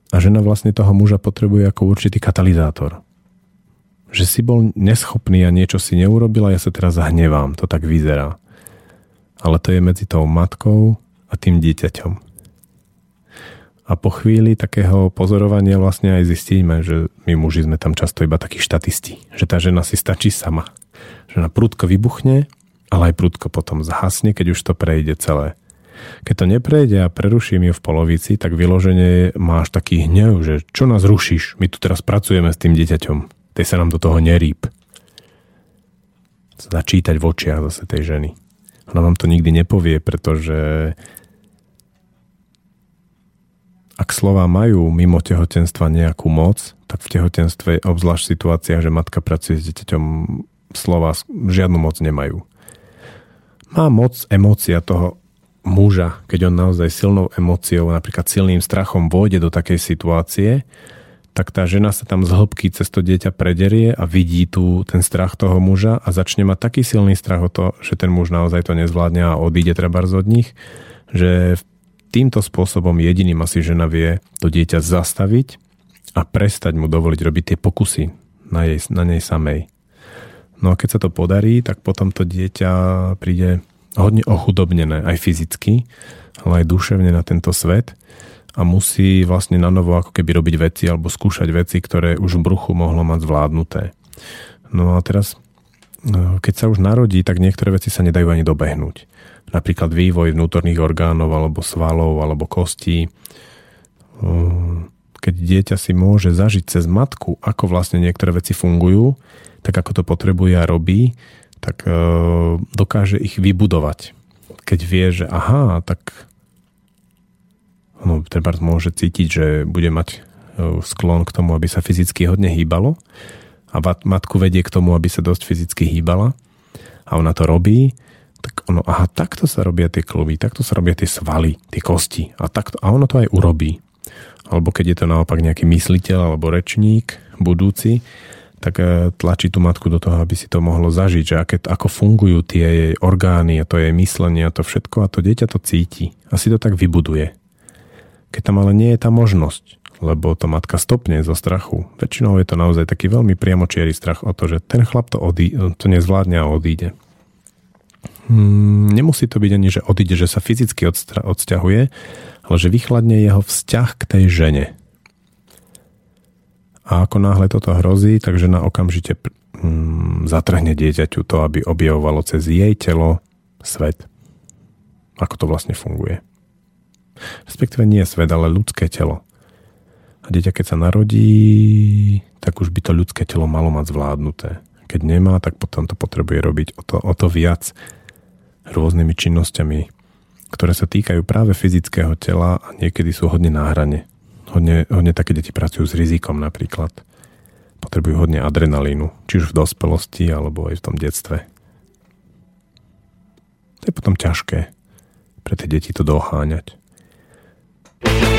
A žena vlastne toho muža potrebuje ako určitý katalizátor. Že si bol neschopný a niečo si neurobil a ja sa teraz zahnevám. To tak vyzerá. Ale to je medzi tou matkou a tým dieťaťom. A po chvíli takého pozorovania vlastne aj zistíme, že my muži sme tam často iba takí štatisti. Že tá žena si stačí sama že ona prudko vybuchne, ale aj prudko potom zhasne, keď už to prejde celé. Keď to neprejde a preruším ju v polovici, tak vyloženie máš taký hnev, že čo nás rušíš? My tu teraz pracujeme s tým dieťaťom. Tej sa nám do toho nerýb. Začítať v očiach zase tej ženy. Ona vám to nikdy nepovie, pretože ak slova majú mimo tehotenstva nejakú moc, tak v tehotenstve, obzvlášť v situáciách, že matka pracuje s dieťaťom slova žiadnu moc nemajú. Má moc emócia toho muža, keď on naozaj silnou emóciou, napríklad silným strachom vôjde do takej situácie, tak tá žena sa tam z hĺbky cez to dieťa prederie a vidí tu ten strach toho muža a začne mať taký silný strach o to, že ten muž naozaj to nezvládne a odíde treba od nich, že týmto spôsobom jediným asi žena vie to dieťa zastaviť a prestať mu dovoliť robiť tie pokusy na, jej, na nej samej. No a keď sa to podarí, tak potom to dieťa príde hodne ochudobnené aj fyzicky, ale aj duševne na tento svet a musí vlastne na novo ako keby robiť veci alebo skúšať veci, ktoré už v bruchu mohlo mať zvládnuté. No a teraz, e, keď sa už narodí, tak niektoré veci sa nedajú ani dobehnúť. Napríklad vývoj vnútorných orgánov alebo svalov alebo kostí. E, keď dieťa si môže zažiť cez matku, ako vlastne niektoré veci fungujú, tak ako to potrebuje a robí, tak e, dokáže ich vybudovať. Keď vie, že aha, tak no, treba môže cítiť, že bude mať e, sklon k tomu, aby sa fyzicky hodne hýbalo a matku vedie k tomu, aby sa dosť fyzicky hýbala a ona to robí, tak ono, aha, takto sa robia tie kluby, takto sa robia tie svaly, tie kosti a, takto, a ono to aj urobí. Alebo keď je to naopak nejaký mysliteľ alebo rečník budúci, tak e, tlačí tú matku do toho, aby si to mohlo zažiť, že aké, ako fungujú tie jej orgány a to jej myslenie a to všetko a to dieťa to cíti a si to tak vybuduje. Keď tam ale nie je tá možnosť, lebo to matka stopne zo strachu. Väčšinou je to naozaj taký veľmi priamočierý strach o to, že ten chlap to, odí, to nezvládne a odíde. Hmm, nemusí to byť ani, že odíde, že sa fyzicky odstra- odsťahuje, ale že vychladne jeho vzťah k tej žene. A ako náhle toto hrozí, tak žena okamžite hmm, zatrhne dieťaťu to, aby objavovalo cez jej telo svet. Ako to vlastne funguje. Respektíve nie svet, ale ľudské telo. A dieťa, keď sa narodí, tak už by to ľudské telo malo mať zvládnuté. Keď nemá, tak potom to potrebuje robiť o to, o to viac rôznymi činnosťami, ktoré sa týkajú práve fyzického tela a niekedy sú hodne na hrane. Hodne, hodne také deti pracujú s rizikom napríklad. Potrebujú hodne adrenalínu, či už v dospelosti, alebo aj v tom detstve. To je potom ťažké pre tie deti to doháňať. Brutvanna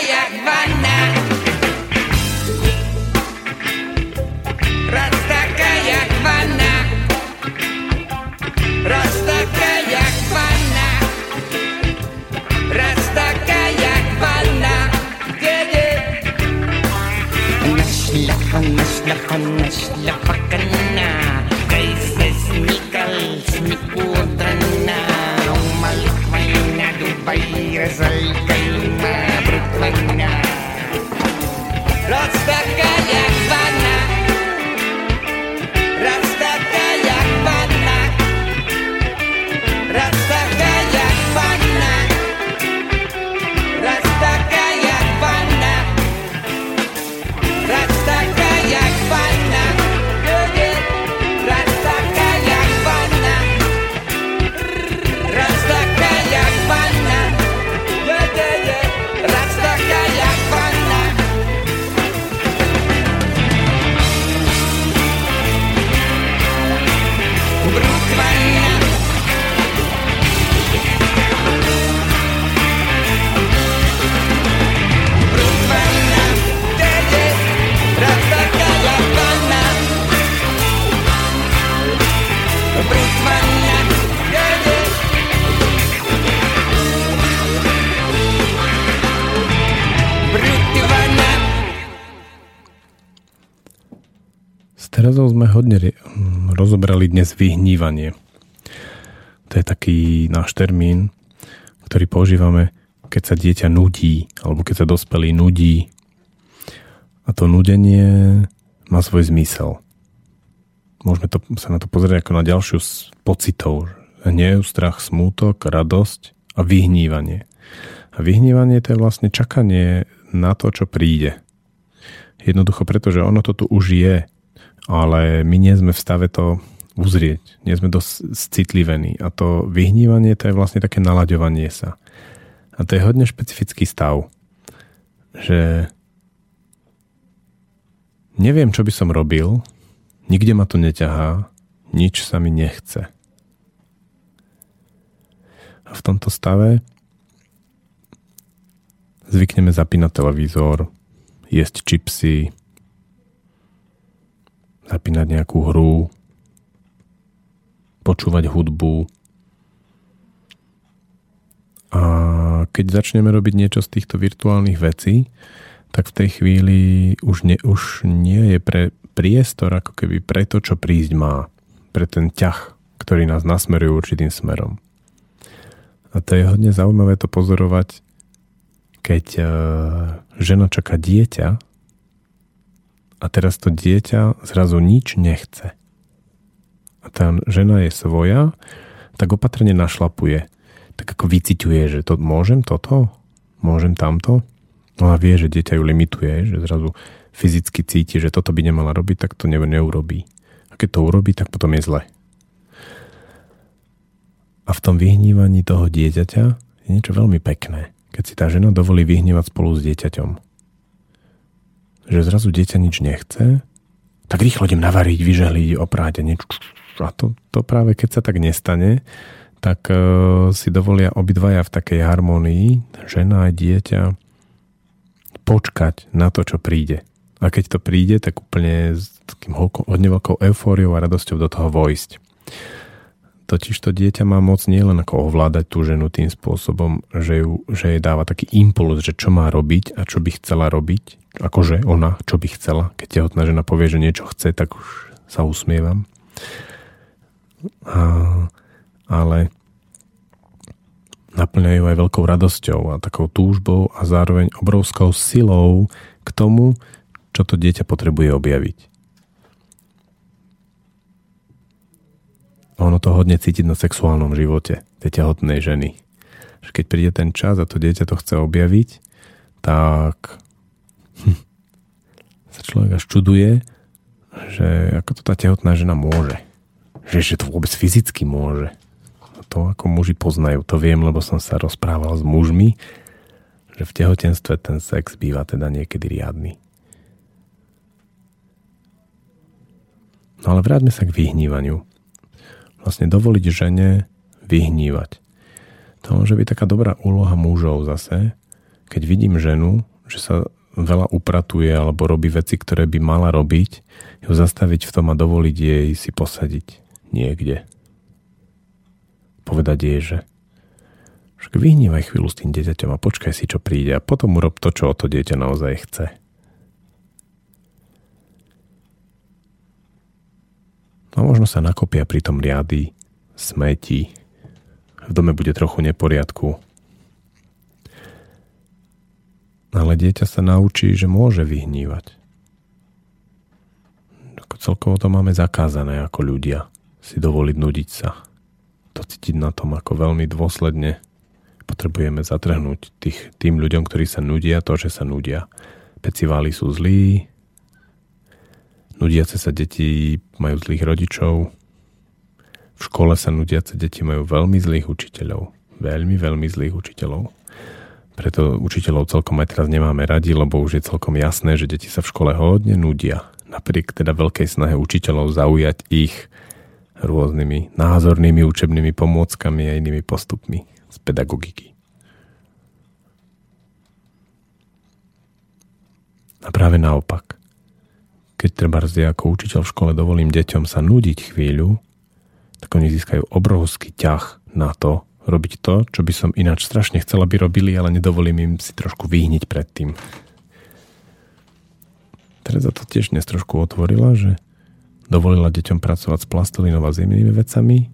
як война. Раз где Нашляха, нашляха, нашляха, кана, кайфес, николс, дубай, разалькай, Let's back dnes vyhnívanie. To je taký náš termín, ktorý používame, keď sa dieťa nudí, alebo keď sa dospelý nudí. A to nudenie má svoj zmysel. Môžeme to, sa na to pozrieť ako na ďalšiu z pocitov. Hnev, strach, smútok, radosť a vyhnívanie. A vyhnívanie to je vlastne čakanie na to, čo príde. Jednoducho preto, že ono to tu už je, ale my nie sme v stave to uzrieť. Nie sme dosť citlivení. A to vyhnívanie to je vlastne také nalaďovanie sa. A to je hodne špecifický stav. Že neviem, čo by som robil, nikde ma to neťahá, nič sa mi nechce. A v tomto stave zvykneme zapínať televízor, jesť čipsy, zapínať nejakú hru, počúvať hudbu. A keď začneme robiť niečo z týchto virtuálnych vecí, tak v tej chvíli už, ne, už nie je pre priestor ako keby pre to, čo prísť má. Pre ten ťah, ktorý nás nasmeruje určitým smerom. A to je hodne zaujímavé to pozorovať, keď uh, žena čaká dieťa a teraz to dieťa zrazu nič nechce. Tá žena je svoja, tak opatrne našlapuje. Tak ako vyciťuje, že to môžem toto, môžem tamto. No a vie, že dieťa ju limituje, že zrazu fyzicky cíti, že toto by nemala robiť, tak to neurobí. A keď to urobí, tak potom je zle. A v tom vyhnívaní toho dieťaťa je niečo veľmi pekné, keď si tá žena dovolí vyhnívať spolu s dieťaťom. Že zrazu dieťa nič nechce, tak rýchlo idem navariť, vyžehliť, opráť a niečo. A to, to práve keď sa tak nestane, tak uh, si dovolia obidvaja v takej harmonii, žena a dieťa, počkať na to, čo príde. A keď to príde, tak úplne s takým hodne eufóriou a radosťou do toho vojsť. Totiž to dieťa má moc nielen ako ovládať tú ženu tým spôsobom, že, ju, že jej dáva taký impuls, že čo má robiť a čo by chcela robiť. Akože ona, čo by chcela. Keď tehotná žena povie, že niečo chce, tak už sa usmievam. A, ale naplňajú aj veľkou radosťou a takou túžbou a zároveň obrovskou silou k tomu, čo to dieťa potrebuje objaviť. Ono to hodne cítiť na sexuálnom živote tej tehotnej ženy. Že keď príde ten čas a to dieťa to chce objaviť, tak hm, sa človek až čuduje, že ako to tá tehotná žena môže. Že, že to vôbec fyzicky môže. To ako muži poznajú, to viem, lebo som sa rozprával s mužmi, že v tehotenstve ten sex býva teda niekedy riadny. No ale vráťme sa k vyhnívaniu. Vlastne dovoliť žene vyhnívať. To môže byť taká dobrá úloha mužov zase, keď vidím ženu, že sa veľa upratuje alebo robí veci, ktoré by mala robiť, ju zastaviť v tom a dovoliť jej si posadiť niekde. Povedať jej, že však vyhnívaj chvíľu s tým dieťaťom a počkaj si, čo príde a potom urob to, čo o to dieťa naozaj chce. A možno sa nakopia pri tom riady, smeti, v dome bude trochu neporiadku. Ale dieťa sa naučí, že môže vyhnívať. Celkovo to máme zakázané ako ľudia, si dovoliť nudiť sa. To cítiť na tom, ako veľmi dôsledne potrebujeme zatrhnúť tých, tým ľuďom, ktorí sa nudia, to, že sa nudia. Peciváli sú zlí, Nudiace sa deti majú zlých rodičov. V škole sa nudiace deti majú veľmi zlých učiteľov. Veľmi, veľmi zlých učiteľov. Preto učiteľov celkom aj teraz nemáme radi, lebo už je celkom jasné, že deti sa v škole hodne nudia. Napriek teda veľkej snahe učiteľov zaujať ich rôznymi názornými učebnými pomôckami a inými postupmi z pedagogiky. A práve naopak keď treba ja ako učiteľ v škole dovolím deťom sa nudiť chvíľu, tak oni získajú obrovský ťah na to, robiť to, čo by som ináč strašne chcela, aby robili, ale nedovolím im si trošku vyhniť predtým. Tereza to tiež dnes trošku otvorila, že dovolila deťom pracovať s plastolinou a s inými vecami,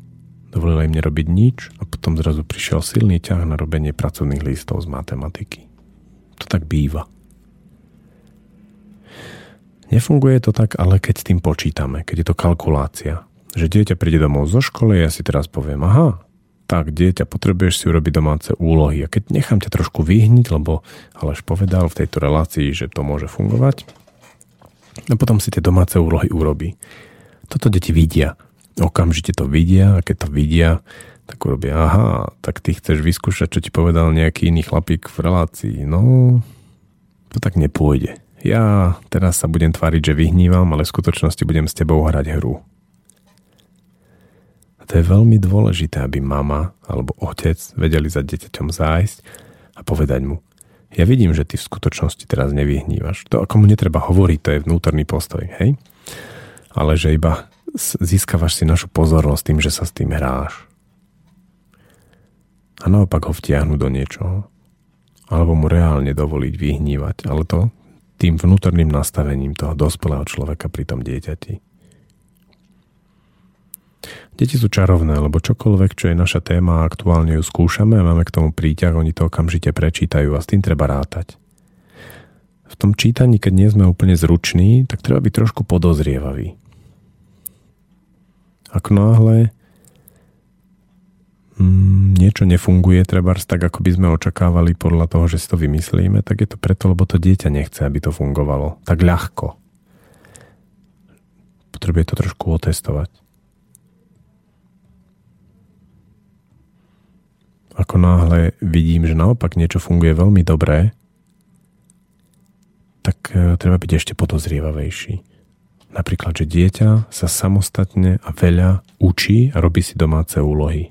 dovolila im nerobiť nič a potom zrazu prišiel silný ťah na robenie pracovných listov z matematiky. To tak býva. Nefunguje to tak, ale keď s tým počítame, keď je to kalkulácia. Že dieťa príde domov zo školy, ja si teraz poviem, aha, tak dieťa, potrebuješ si urobiť domáce úlohy. A keď nechám ťa trošku vyhniť, lebo Aleš povedal v tejto relácii, že to môže fungovať, a potom si tie domáce úlohy urobí. Toto deti vidia. Okamžite to vidia a keď to vidia, tak urobia, aha, tak ty chceš vyskúšať, čo ti povedal nejaký iný chlapík v relácii. No, to tak nepôjde. Ja teraz sa budem tváriť, že vyhnívam, ale v skutočnosti budem s tebou hrať hru. A to je veľmi dôležité, aby mama alebo otec vedeli za dieťaťom zájsť a povedať mu, ja vidím, že ty v skutočnosti teraz nevyhnívaš. To ako mu netreba hovoriť, to je vnútorný postoj, hej? Ale že iba získavaš si našu pozornosť tým, že sa s tým hráš. A naopak ho vtiahnu do niečoho. Alebo mu reálne dovoliť vyhnívať. Ale to tým vnútorným nastavením toho dospelého človeka pri tom dieťati. Deti sú čarovné, lebo čokoľvek, čo je naša téma a aktuálne ju skúšame a máme k tomu príťah, oni to okamžite prečítajú a s tým treba rátať. V tom čítaní, keď nie sme úplne zruční, tak treba byť trošku podozrievavý. Ako náhle mm, niečo nefunguje, treba tak, ako by sme očakávali podľa toho, že si to vymyslíme, tak je to preto, lebo to dieťa nechce, aby to fungovalo tak ľahko. Potrebuje to trošku otestovať. Ako náhle vidím, že naopak niečo funguje veľmi dobré, tak e, treba byť ešte podozrievavejší. Napríklad, že dieťa sa samostatne a veľa učí a robí si domáce úlohy.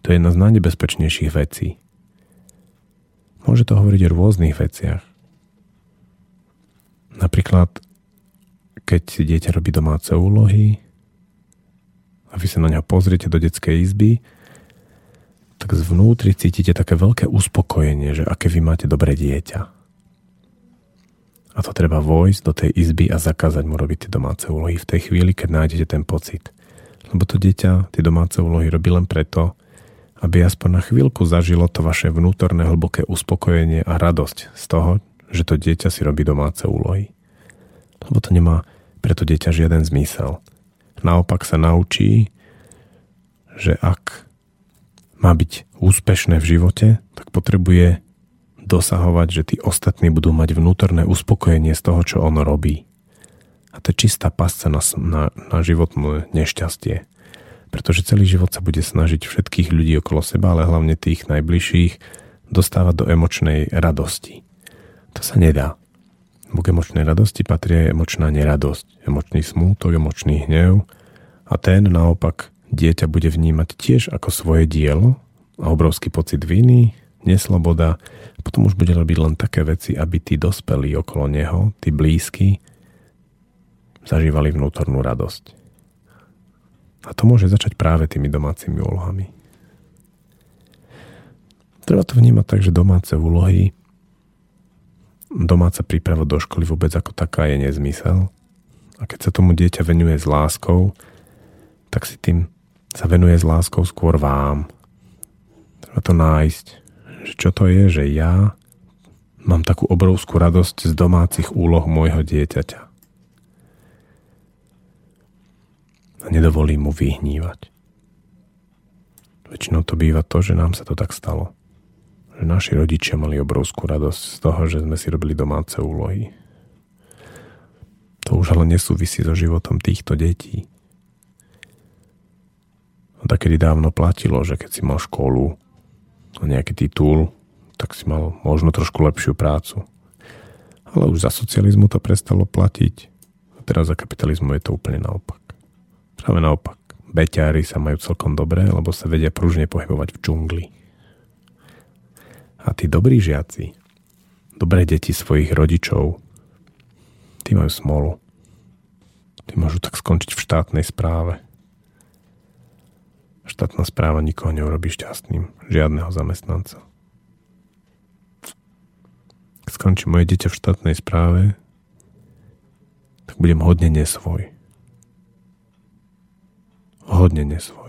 To je jedna z najnebezpečnejších vecí. Môže to hovoriť o rôznych veciach. Napríklad, keď si dieťa robí domáce úlohy a vy sa na ňa pozriete do detskej izby, tak zvnútri cítite také veľké uspokojenie, že aké vy máte dobré dieťa. A to treba vojsť do tej izby a zakázať mu robiť tie domáce úlohy v tej chvíli, keď nájdete ten pocit. Lebo to dieťa tie domáce úlohy robí len preto, aby aspoň na chvíľku zažilo to vaše vnútorné hlboké uspokojenie a radosť z toho, že to dieťa si robí domáce úlohy. Lebo to nemá pre to dieťa žiaden zmysel. Naopak sa naučí, že ak má byť úspešné v živote, tak potrebuje dosahovať, že tí ostatní budú mať vnútorné uspokojenie z toho, čo ono robí. A to je čistá pasca na, na, na životné nešťastie pretože celý život sa bude snažiť všetkých ľudí okolo seba, ale hlavne tých najbližších, dostávať do emočnej radosti. To sa nedá. K emočnej radosti patrí emočná neradosť, emočný smútok, emočný hnev a ten naopak dieťa bude vnímať tiež ako svoje dielo a obrovský pocit viny, nesloboda, potom už bude robiť len také veci, aby tí dospelí okolo neho, tí blízky, zažívali vnútornú radosť. A to môže začať práve tými domácimi úlohami. Treba to vnímať tak, že domáce úlohy, domáca príprava do školy vôbec ako taká je nezmysel. A keď sa tomu dieťa venuje s láskou, tak si tým sa venuje s láskou skôr vám. Treba to nájsť, že čo to je, že ja mám takú obrovskú radosť z domácich úloh môjho dieťaťa. a nedovolí mu vyhnívať. Väčšinou to býva to, že nám sa to tak stalo. Že naši rodičia mali obrovskú radosť z toho, že sme si robili domáce úlohy. To už ale nesúvisí so životom týchto detí. A tak kedy dávno platilo, že keď si mal školu a nejaký titul, tak si mal možno trošku lepšiu prácu. Ale už za socializmu to prestalo platiť a teraz za kapitalizmu je to úplne naopak. Práve naopak. Beťári sa majú celkom dobré, lebo sa vedia pružne pohybovať v džungli. A tí dobrí žiaci, dobré deti svojich rodičov, tí majú smolu. Tí môžu tak skončiť v štátnej správe. Štátna správa nikoho neurobí šťastným, žiadneho zamestnanca. Keď skončí moje dieťa v štátnej správe, tak budem hodne nesvoj hodne nesvoj.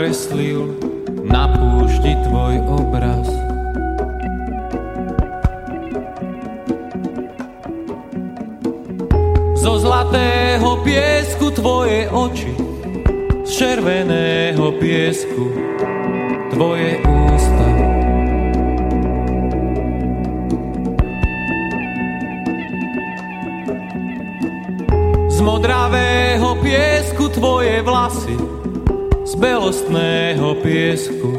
kreslil na púšti tvoj obraz. Zo zlatého piesku tvoje oči, z červeného piesku tvoje ústa. Z modravého piesku tvoje vlasy, belostného piesku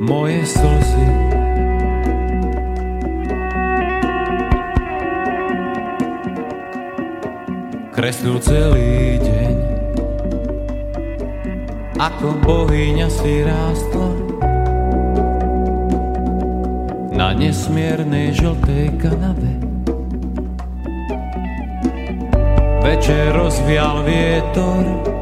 moje slzy. Kreslil celý deň, ako bohyňa si rástla na nesmiernej žltej kanave. Večer rozvial vietor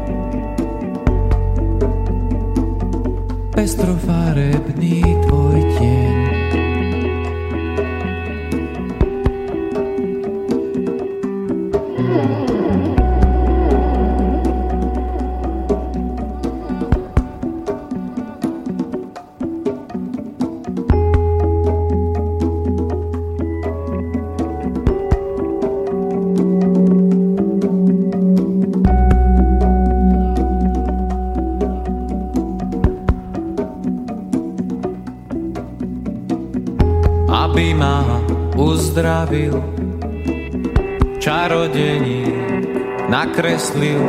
nakreslil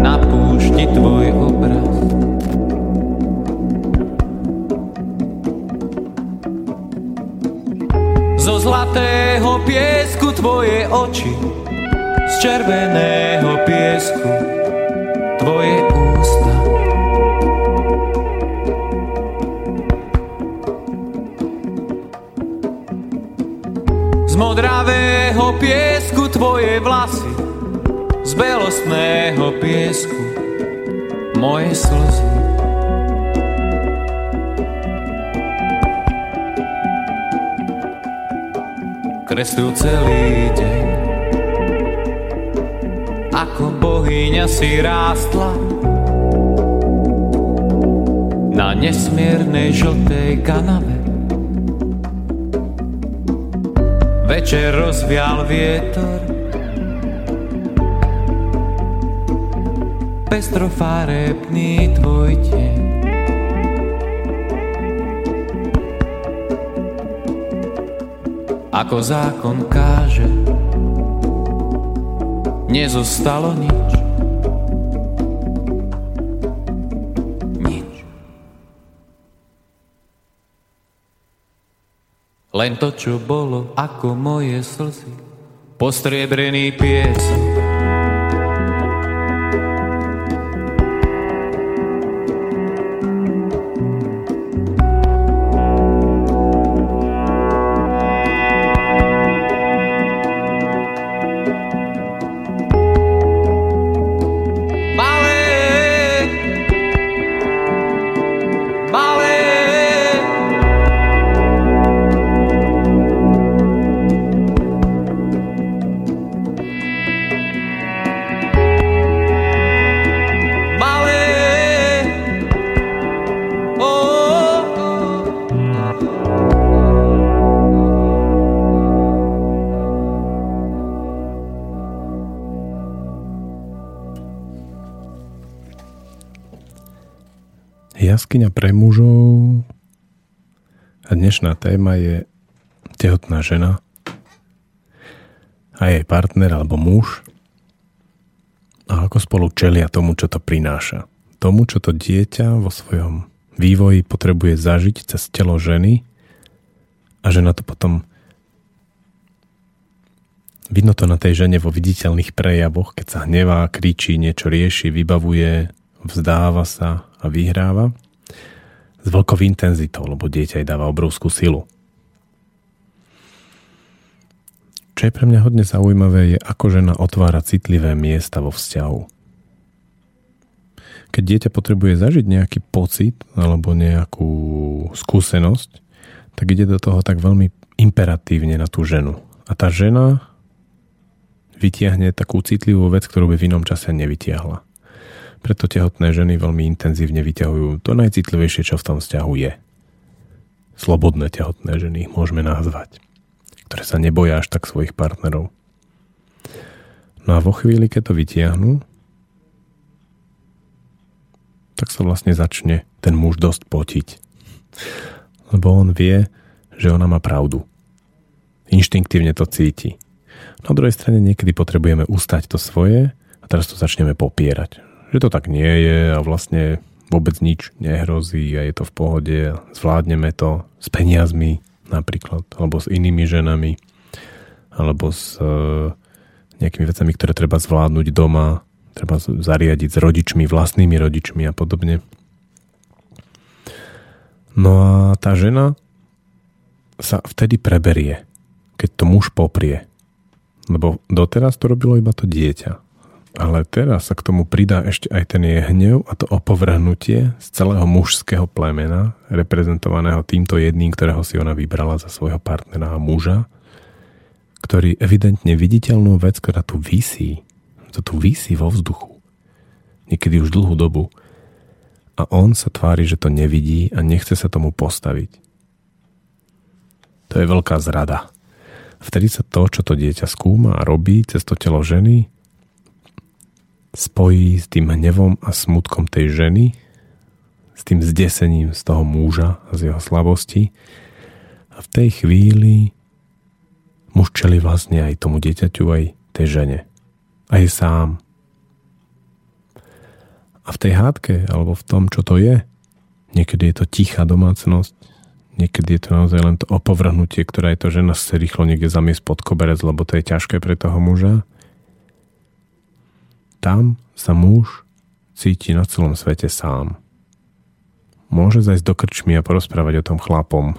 na púšti tvoj obraz. Zo zlatého piesku tvoje oči, z červeného piesku tvoje ústa. Z modravého piesku tvoje vlasy, belostného piesku moje slzy. Kreslil celý deň, ako bohyňa si rástla na nesmiernej žltej kanave. Večer rozvial vietor Pestrofarebný tvoj tieň. Ako zákon káže Nezostalo nič. Nič. Len to, čo bolo ako moje slzy Postriebrený piesok Jaskyňa pre mužov. A dnešná téma je tehotná žena a jej partner alebo muž. A ako spolu čelia tomu, čo to prináša. Tomu, čo to dieťa vo svojom vývoji potrebuje zažiť cez telo ženy a žena to potom vidno to na tej žene vo viditeľných prejavoch, keď sa hnevá, kričí, niečo rieši, vybavuje, vzdáva sa a vyhráva s veľkou intenzitou, lebo dieťa jej dáva obrovskú silu. Čo je pre mňa hodne zaujímavé, je ako žena otvára citlivé miesta vo vzťahu. Keď dieťa potrebuje zažiť nejaký pocit alebo nejakú skúsenosť, tak ide do toho tak veľmi imperatívne na tú ženu. A tá žena vytiahne takú citlivú vec, ktorú by v inom čase nevytiahla. Preto tehotné ženy veľmi intenzívne vyťahujú to najcitlivejšie, čo v tom vzťahu je. Slobodné tehotné ženy môžeme nazvať, ktoré sa neboja až tak svojich partnerov. No a vo chvíli, keď to vytiahnu, tak sa vlastne začne ten muž dosť potiť. Lebo on vie, že ona má pravdu. Inštinktívne to cíti. Na druhej strane niekedy potrebujeme ustať to svoje a teraz to začneme popierať. Že to tak nie je a vlastne vôbec nič nehrozí a je to v pohode, zvládneme to s peniazmi napríklad, alebo s inými ženami, alebo s e, nejakými vecami, ktoré treba zvládnuť doma, treba zariadiť s rodičmi, vlastnými rodičmi a podobne. No a tá žena sa vtedy preberie, keď to muž poprie. Lebo doteraz to robilo iba to dieťa. Ale teraz sa k tomu pridá ešte aj ten jej hnev a to opovrhnutie z celého mužského plemena, reprezentovaného týmto jedným, ktorého si ona vybrala za svojho partnera a muža, ktorý evidentne viditeľnú vec, ktorá tu vysí, to tu vysí vo vzduchu, niekedy už dlhú dobu, a on sa tvári, že to nevidí a nechce sa tomu postaviť. To je veľká zrada. Vtedy sa to, čo to dieťa skúma a robí cez to telo ženy, spojí s tým hnevom a smutkom tej ženy, s tým zdesením z toho muža a z jeho slabosti. A v tej chvíli muž čeli vlastne aj tomu dieťaťu, aj tej žene. Aj sám. A v tej hádke, alebo v tom, čo to je, niekedy je to tichá domácnosť, niekedy je to naozaj len to opovrhnutie, ktoré je to žena chce rýchlo niekde zamiesť pod koberec, lebo to je ťažké pre toho muža. Tam sa muž cíti na celom svete sám. Môže zajsť do krčmy a porozprávať o tom chlapom,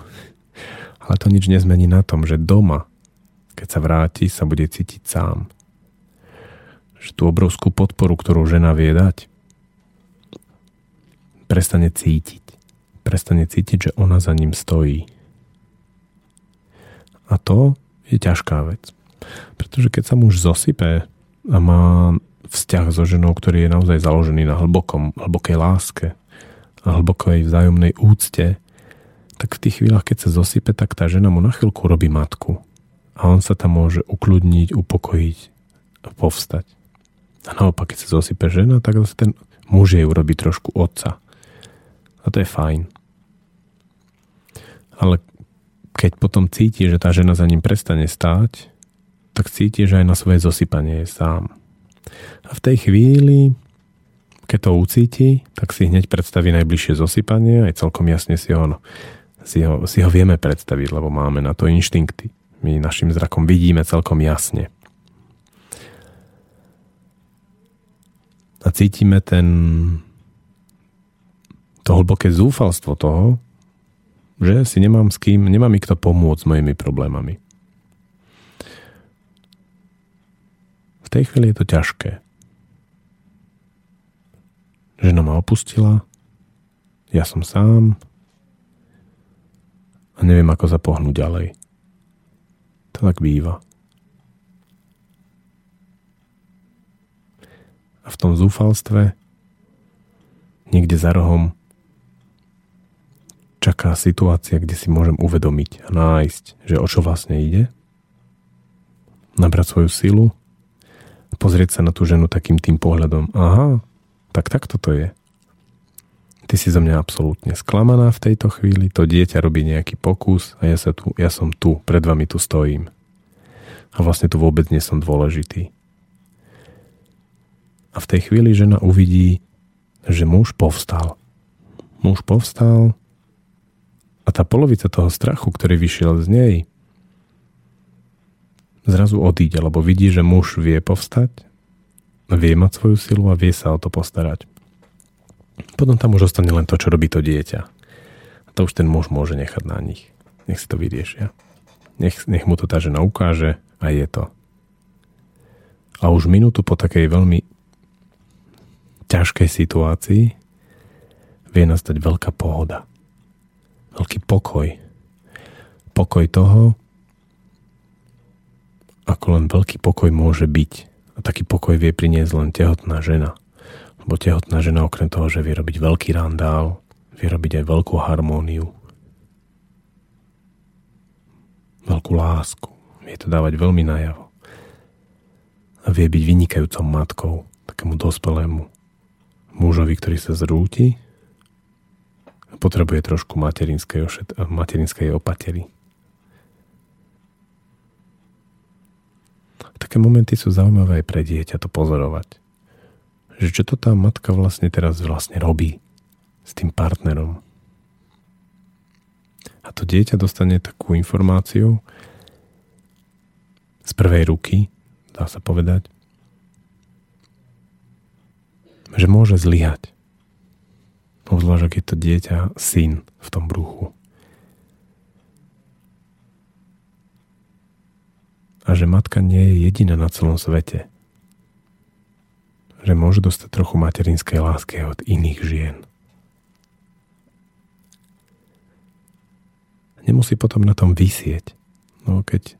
ale to nič nezmení na tom, že doma, keď sa vráti, sa bude cítiť sám. Že tú obrovskú podporu, ktorú žena vie dať, prestane cítiť. Prestane cítiť, že ona za ním stojí. A to je ťažká vec. Pretože keď sa muž zosype a má vzťah so ženou, ktorý je naozaj založený na hlbokom, hlbokej láske a hlbokej vzájomnej úcte, tak v tých chvíľach, keď sa zosype, tak tá žena mu na chvíľku robí matku. A on sa tam môže ukludniť, upokojiť a povstať. A naopak, keď sa zosype žena, tak zase ten muž jej urobí trošku otca. A to je fajn. Ale keď potom cíti, že tá žena za ním prestane stáť, tak cíti, že aj na svoje zosypanie je sám. A v tej chvíli, keď to ucíti, tak si hneď predstaví najbližšie zosypanie, aj celkom jasne si ho, si ho, si ho vieme predstaviť, lebo máme na to inštinkty. My našim zrakom vidíme celkom jasne. A cítime ten to hlboké zúfalstvo toho, že si nemám s kým, nemám mi kto pomôcť s mojimi problémami. V tej chvíli je to ťažké. Žena ma opustila, ja som sám a neviem, ako sa pohnúť ďalej. To tak býva. A v tom zúfalstve niekde za rohom čaká situácia, kde si môžem uvedomiť a nájsť, že o čo vlastne ide, nabrať svoju silu, pozrieť sa na tú ženu takým tým pohľadom, aha, tak takto to je. Ty si zo mňa absolútne sklamaná v tejto chvíli, to dieťa robí nejaký pokus a ja, sa tu, ja som tu, pred vami tu stojím. A vlastne tu vôbec nie som dôležitý. A v tej chvíli žena uvidí, že muž povstal. Muž povstal, a tá polovica toho strachu, ktorý vyšiel z nej, zrazu odíde, lebo vidí, že muž vie povstať, vie mať svoju silu a vie sa o to postarať. Potom tam už ostane len to, čo robí to dieťa. A to už ten muž môže nechať na nich. Nech si to vyriešia. Nech, nech mu to tá žena ukáže a je to. A už minútu po takej veľmi ťažkej situácii vie nastať veľká pohoda veľký pokoj. Pokoj toho, ako len veľký pokoj môže byť. A taký pokoj vie priniesť len tehotná žena. Lebo tehotná žena okrem toho, že vie robiť veľký randál, vie robiť aj veľkú harmóniu. Veľkú lásku. Vie to dávať veľmi najavo. A vie byť vynikajúcou matkou takému dospelému mužovi, ktorý sa zrúti potrebuje trošku materinskej, ošet- materinskej opatery. Také momenty sú zaujímavé aj pre dieťa to pozorovať. Že čo to tá matka vlastne teraz vlastne robí s tým partnerom. A to dieťa dostane takú informáciu z prvej ruky, dá sa povedať, že môže zlyhať. Obzvlášť, ak je to dieťa syn v tom bruchu. A že matka nie je jediná na celom svete. Že môže dostať trochu materinskej lásky od iných žien. Nemusí potom na tom vysieť. No keď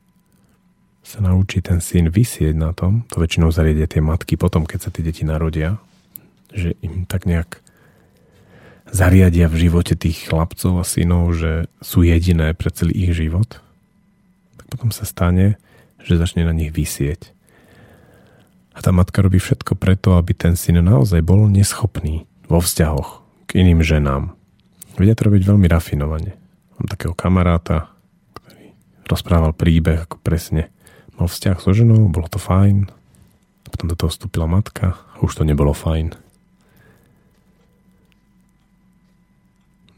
sa naučí ten syn vysieť na tom, to väčšinou zariedia tie matky potom, keď sa tie deti narodia, že im tak nejak zariadia v živote tých chlapcov a synov, že sú jediné pre celý ich život, tak potom sa stane, že začne na nich vysieť. A tá matka robí všetko preto, aby ten syn naozaj bol neschopný vo vzťahoch k iným ženám. Vedia to robiť veľmi rafinovane. Mám takého kamaráta, ktorý rozprával príbeh, ako presne mal vzťah so ženou, bolo to fajn. Potom do toho vstúpila matka a už to nebolo fajn.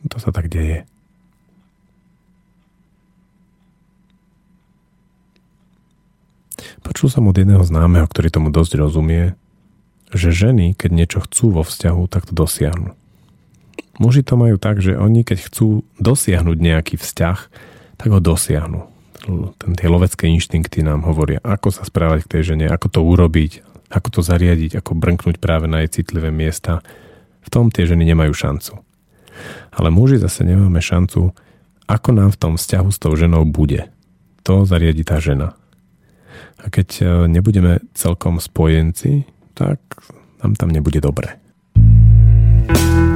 To sa tak deje. Počul som od jedného známeho, ktorý tomu dosť rozumie, že ženy, keď niečo chcú vo vzťahu, tak to dosiahnu. Muži to majú tak, že oni, keď chcú dosiahnuť nejaký vzťah, tak ho dosiahnu. Ten, tie lovecké inštinkty nám hovoria, ako sa správať k tej žene, ako to urobiť, ako to zariadiť, ako brnknúť práve na jej citlivé miesta. V tom tie ženy nemajú šancu. Ale muži zase nemáme šancu, ako nám v tom vzťahu s tou ženou bude. To zariadi tá žena. A keď e, nebudeme celkom spojenci, tak nám tam nebude dobre. Takže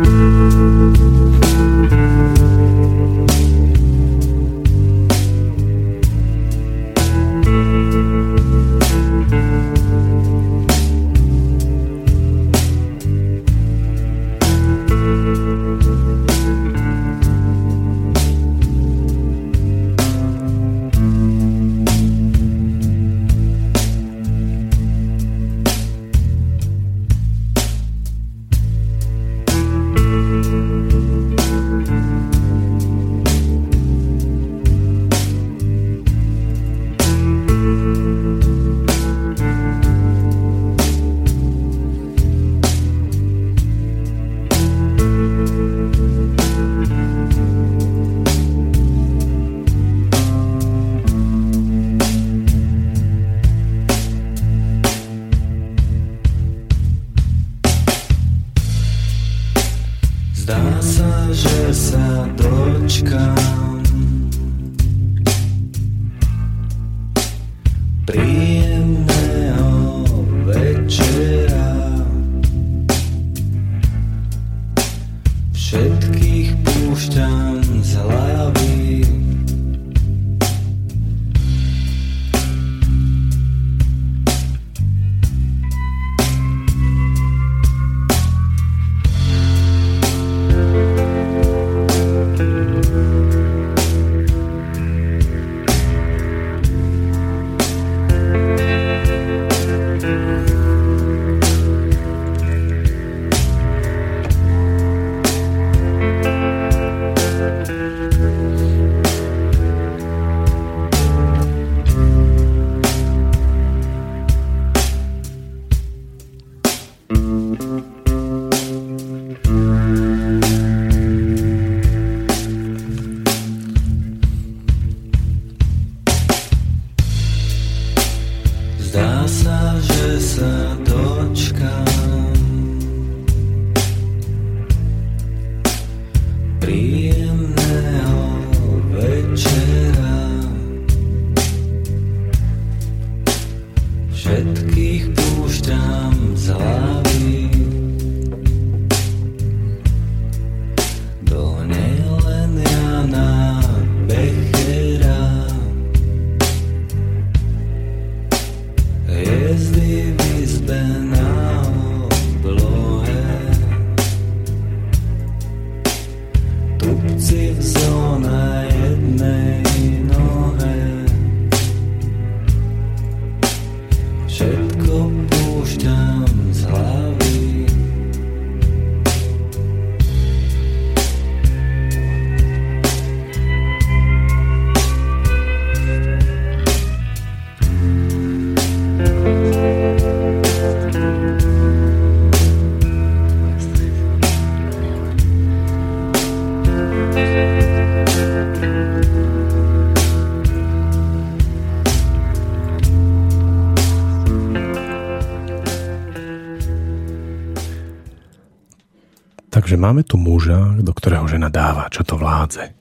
máme tu muža, do ktorého žena dáva, čo to vládze.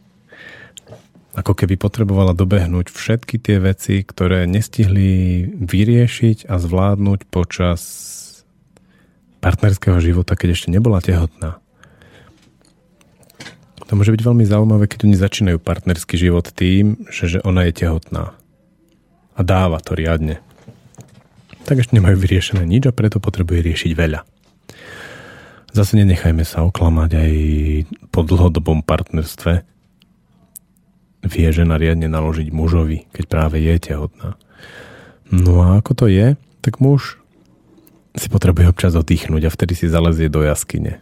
Ako keby potrebovala dobehnúť všetky tie veci, ktoré nestihli vyriešiť a zvládnuť počas partnerského života, keď ešte nebola tehotná. To môže byť veľmi zaujímavé, keď oni začínajú partnerský život tým, že, že ona je tehotná. A dáva to riadne. Tak ešte nemajú vyriešené nič a preto potrebuje riešiť veľa. Zase nenechajme sa oklamať aj po dlhodobom partnerstve. Vie žena riadne naložiť mužovi, keď práve je tehotná. No a ako to je, tak muž si potrebuje občas oddychnúť a vtedy si zalezie do jaskyne.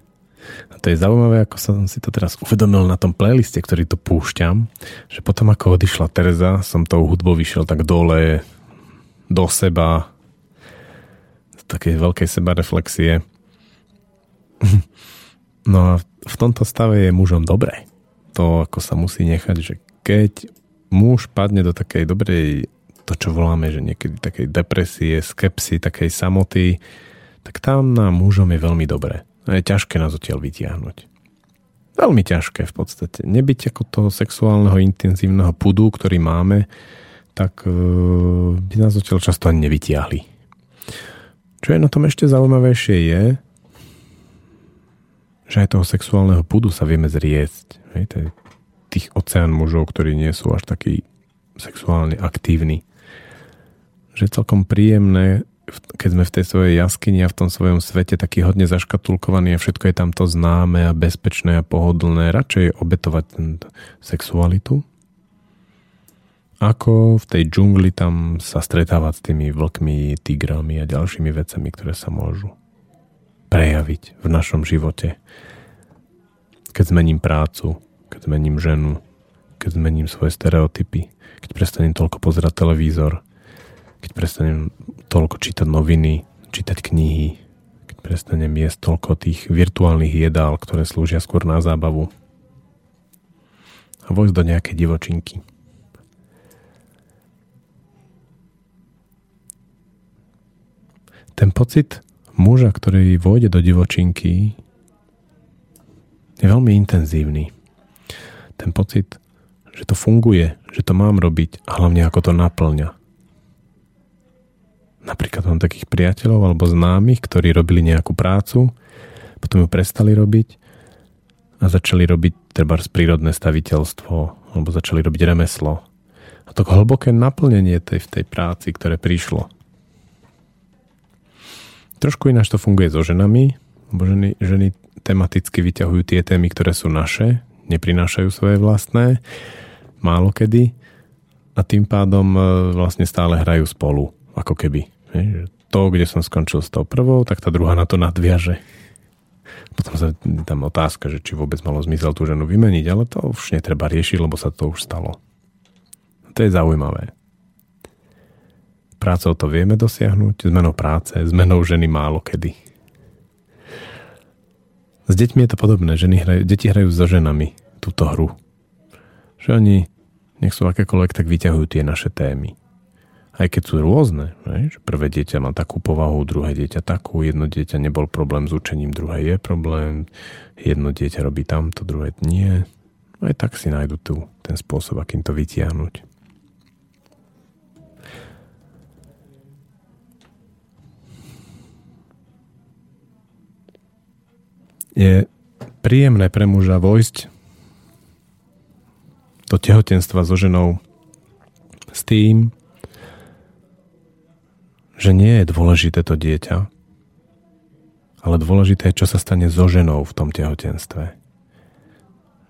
A to je zaujímavé, ako som si to teraz uvedomil na tom playliste, ktorý tu púšťam, že potom ako odišla Tereza, som tou hudbou vyšiel tak dole do seba, z takej veľkej seba reflexie No a v tomto stave je mužom dobre. To, ako sa musí nechať, že keď muž padne do takej dobrej, to čo voláme, že niekedy takej depresie, skepsy, takej samoty, tak tam na mužom je veľmi dobre. A je ťažké nás odtiaľ vytiahnuť. Veľmi ťažké v podstate. Nebyť ako toho sexuálneho intenzívneho pudu, ktorý máme, tak e, by nás odtiaľ často ani nevytiahli. Čo je na tom ešte zaujímavejšie je, že aj toho sexuálneho pudu sa vieme zriesť. Hej, to je tých oceán mužov, ktorí nie sú až takí sexuálne aktívni. Že je celkom príjemné, keď sme v tej svojej jaskyni a v tom svojom svete taký hodne zaškatulkovaný a všetko je tam to známe a bezpečné a pohodlné, radšej obetovať sexualitu, ako v tej džungli tam sa stretávať s tými vlkmi, tigrami a ďalšími vecami, ktoré sa môžu prejaviť v našom živote. Keď zmením prácu, keď zmením ženu, keď zmením svoje stereotypy, keď prestanem toľko pozerať televízor, keď prestanem toľko čítať noviny, čítať knihy, keď prestanem jesť toľko tých virtuálnych jedál, ktoré slúžia skôr na zábavu a vojsť do nejakej divočinky. Ten pocit muža, ktorý vôjde do divočinky, je veľmi intenzívny. Ten pocit, že to funguje, že to mám robiť a hlavne ako to naplňa. Napríklad mám takých priateľov alebo známych, ktorí robili nejakú prácu, potom ju prestali robiť a začali robiť treba prírodné staviteľstvo alebo začali robiť remeslo. A to hlboké naplnenie tej, v tej práci, ktoré prišlo, Trošku ináč to funguje so ženami, lebo ženy, ženy tematicky vyťahujú tie témy, ktoré sú naše, neprinášajú svoje vlastné, málo kedy a tým pádom e, vlastne stále hrajú spolu, ako keby. To, kde som skončil s tou prvou, tak tá druhá na to nadviaže. Potom sa tam otázka, že či vôbec malo zmysel tú ženu vymeniť, ale to už netreba riešiť, lebo sa to už stalo. To je zaujímavé. Prácou to vieme dosiahnuť, zmenou práce, zmenou ženy málo kedy. S deťmi je to podobné. Ženy hrajú, deti hrajú so ženami túto hru. Že oni, nech sú akékoľvek, tak vyťahujú tie naše témy. Aj keď sú rôzne, že prvé dieťa má takú povahu, druhé dieťa takú, jedno dieťa nebol problém s učením, druhé je problém, jedno dieťa robí tamto, druhé nie. Aj tak si nájdu tu ten spôsob, akým to vytiahnuť. Je príjemné pre muža vojsť do tehotenstva so ženou s tým, že nie je dôležité to dieťa, ale dôležité je, čo sa stane so ženou v tom tehotenstve.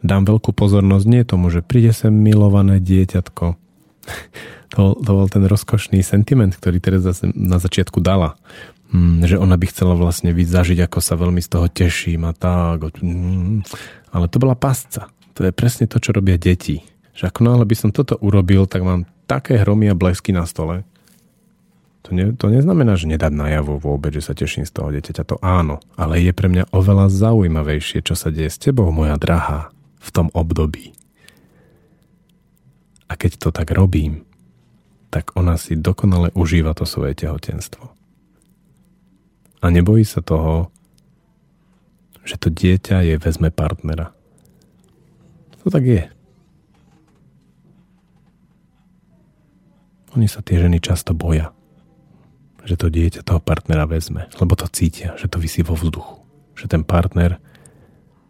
Dám veľkú pozornosť nie tomu, že príde sem milované dieťatko. To, to bol ten rozkošný sentiment, ktorý Teresa na začiatku dala mm, že ona by chcela vlastne byť zažiť, ako sa veľmi z toho teším a tak. Mm, ale to bola pasca. To je presne to, čo robia deti. Že ako náhle by som toto urobil, tak mám také hromy a blesky na stole. To, ne, to neznamená, že nedať najavo vôbec, že sa teším z toho dieťaťa. To áno, ale je pre mňa oveľa zaujímavejšie, čo sa deje s tebou, moja drahá, v tom období. A keď to tak robím, tak ona si dokonale užíva to svoje tehotenstvo a nebojí sa toho, že to dieťa je vezme partnera. To tak je. Oni sa tie ženy často boja, že to dieťa toho partnera vezme, lebo to cítia, že to vysí vo vzduchu. Že ten partner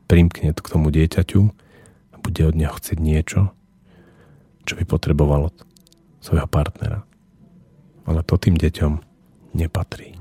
primkne k tomu dieťaťu a bude od neho chcieť niečo, čo by potrebovalo svojho partnera. Ale to tým deťom nepatrí.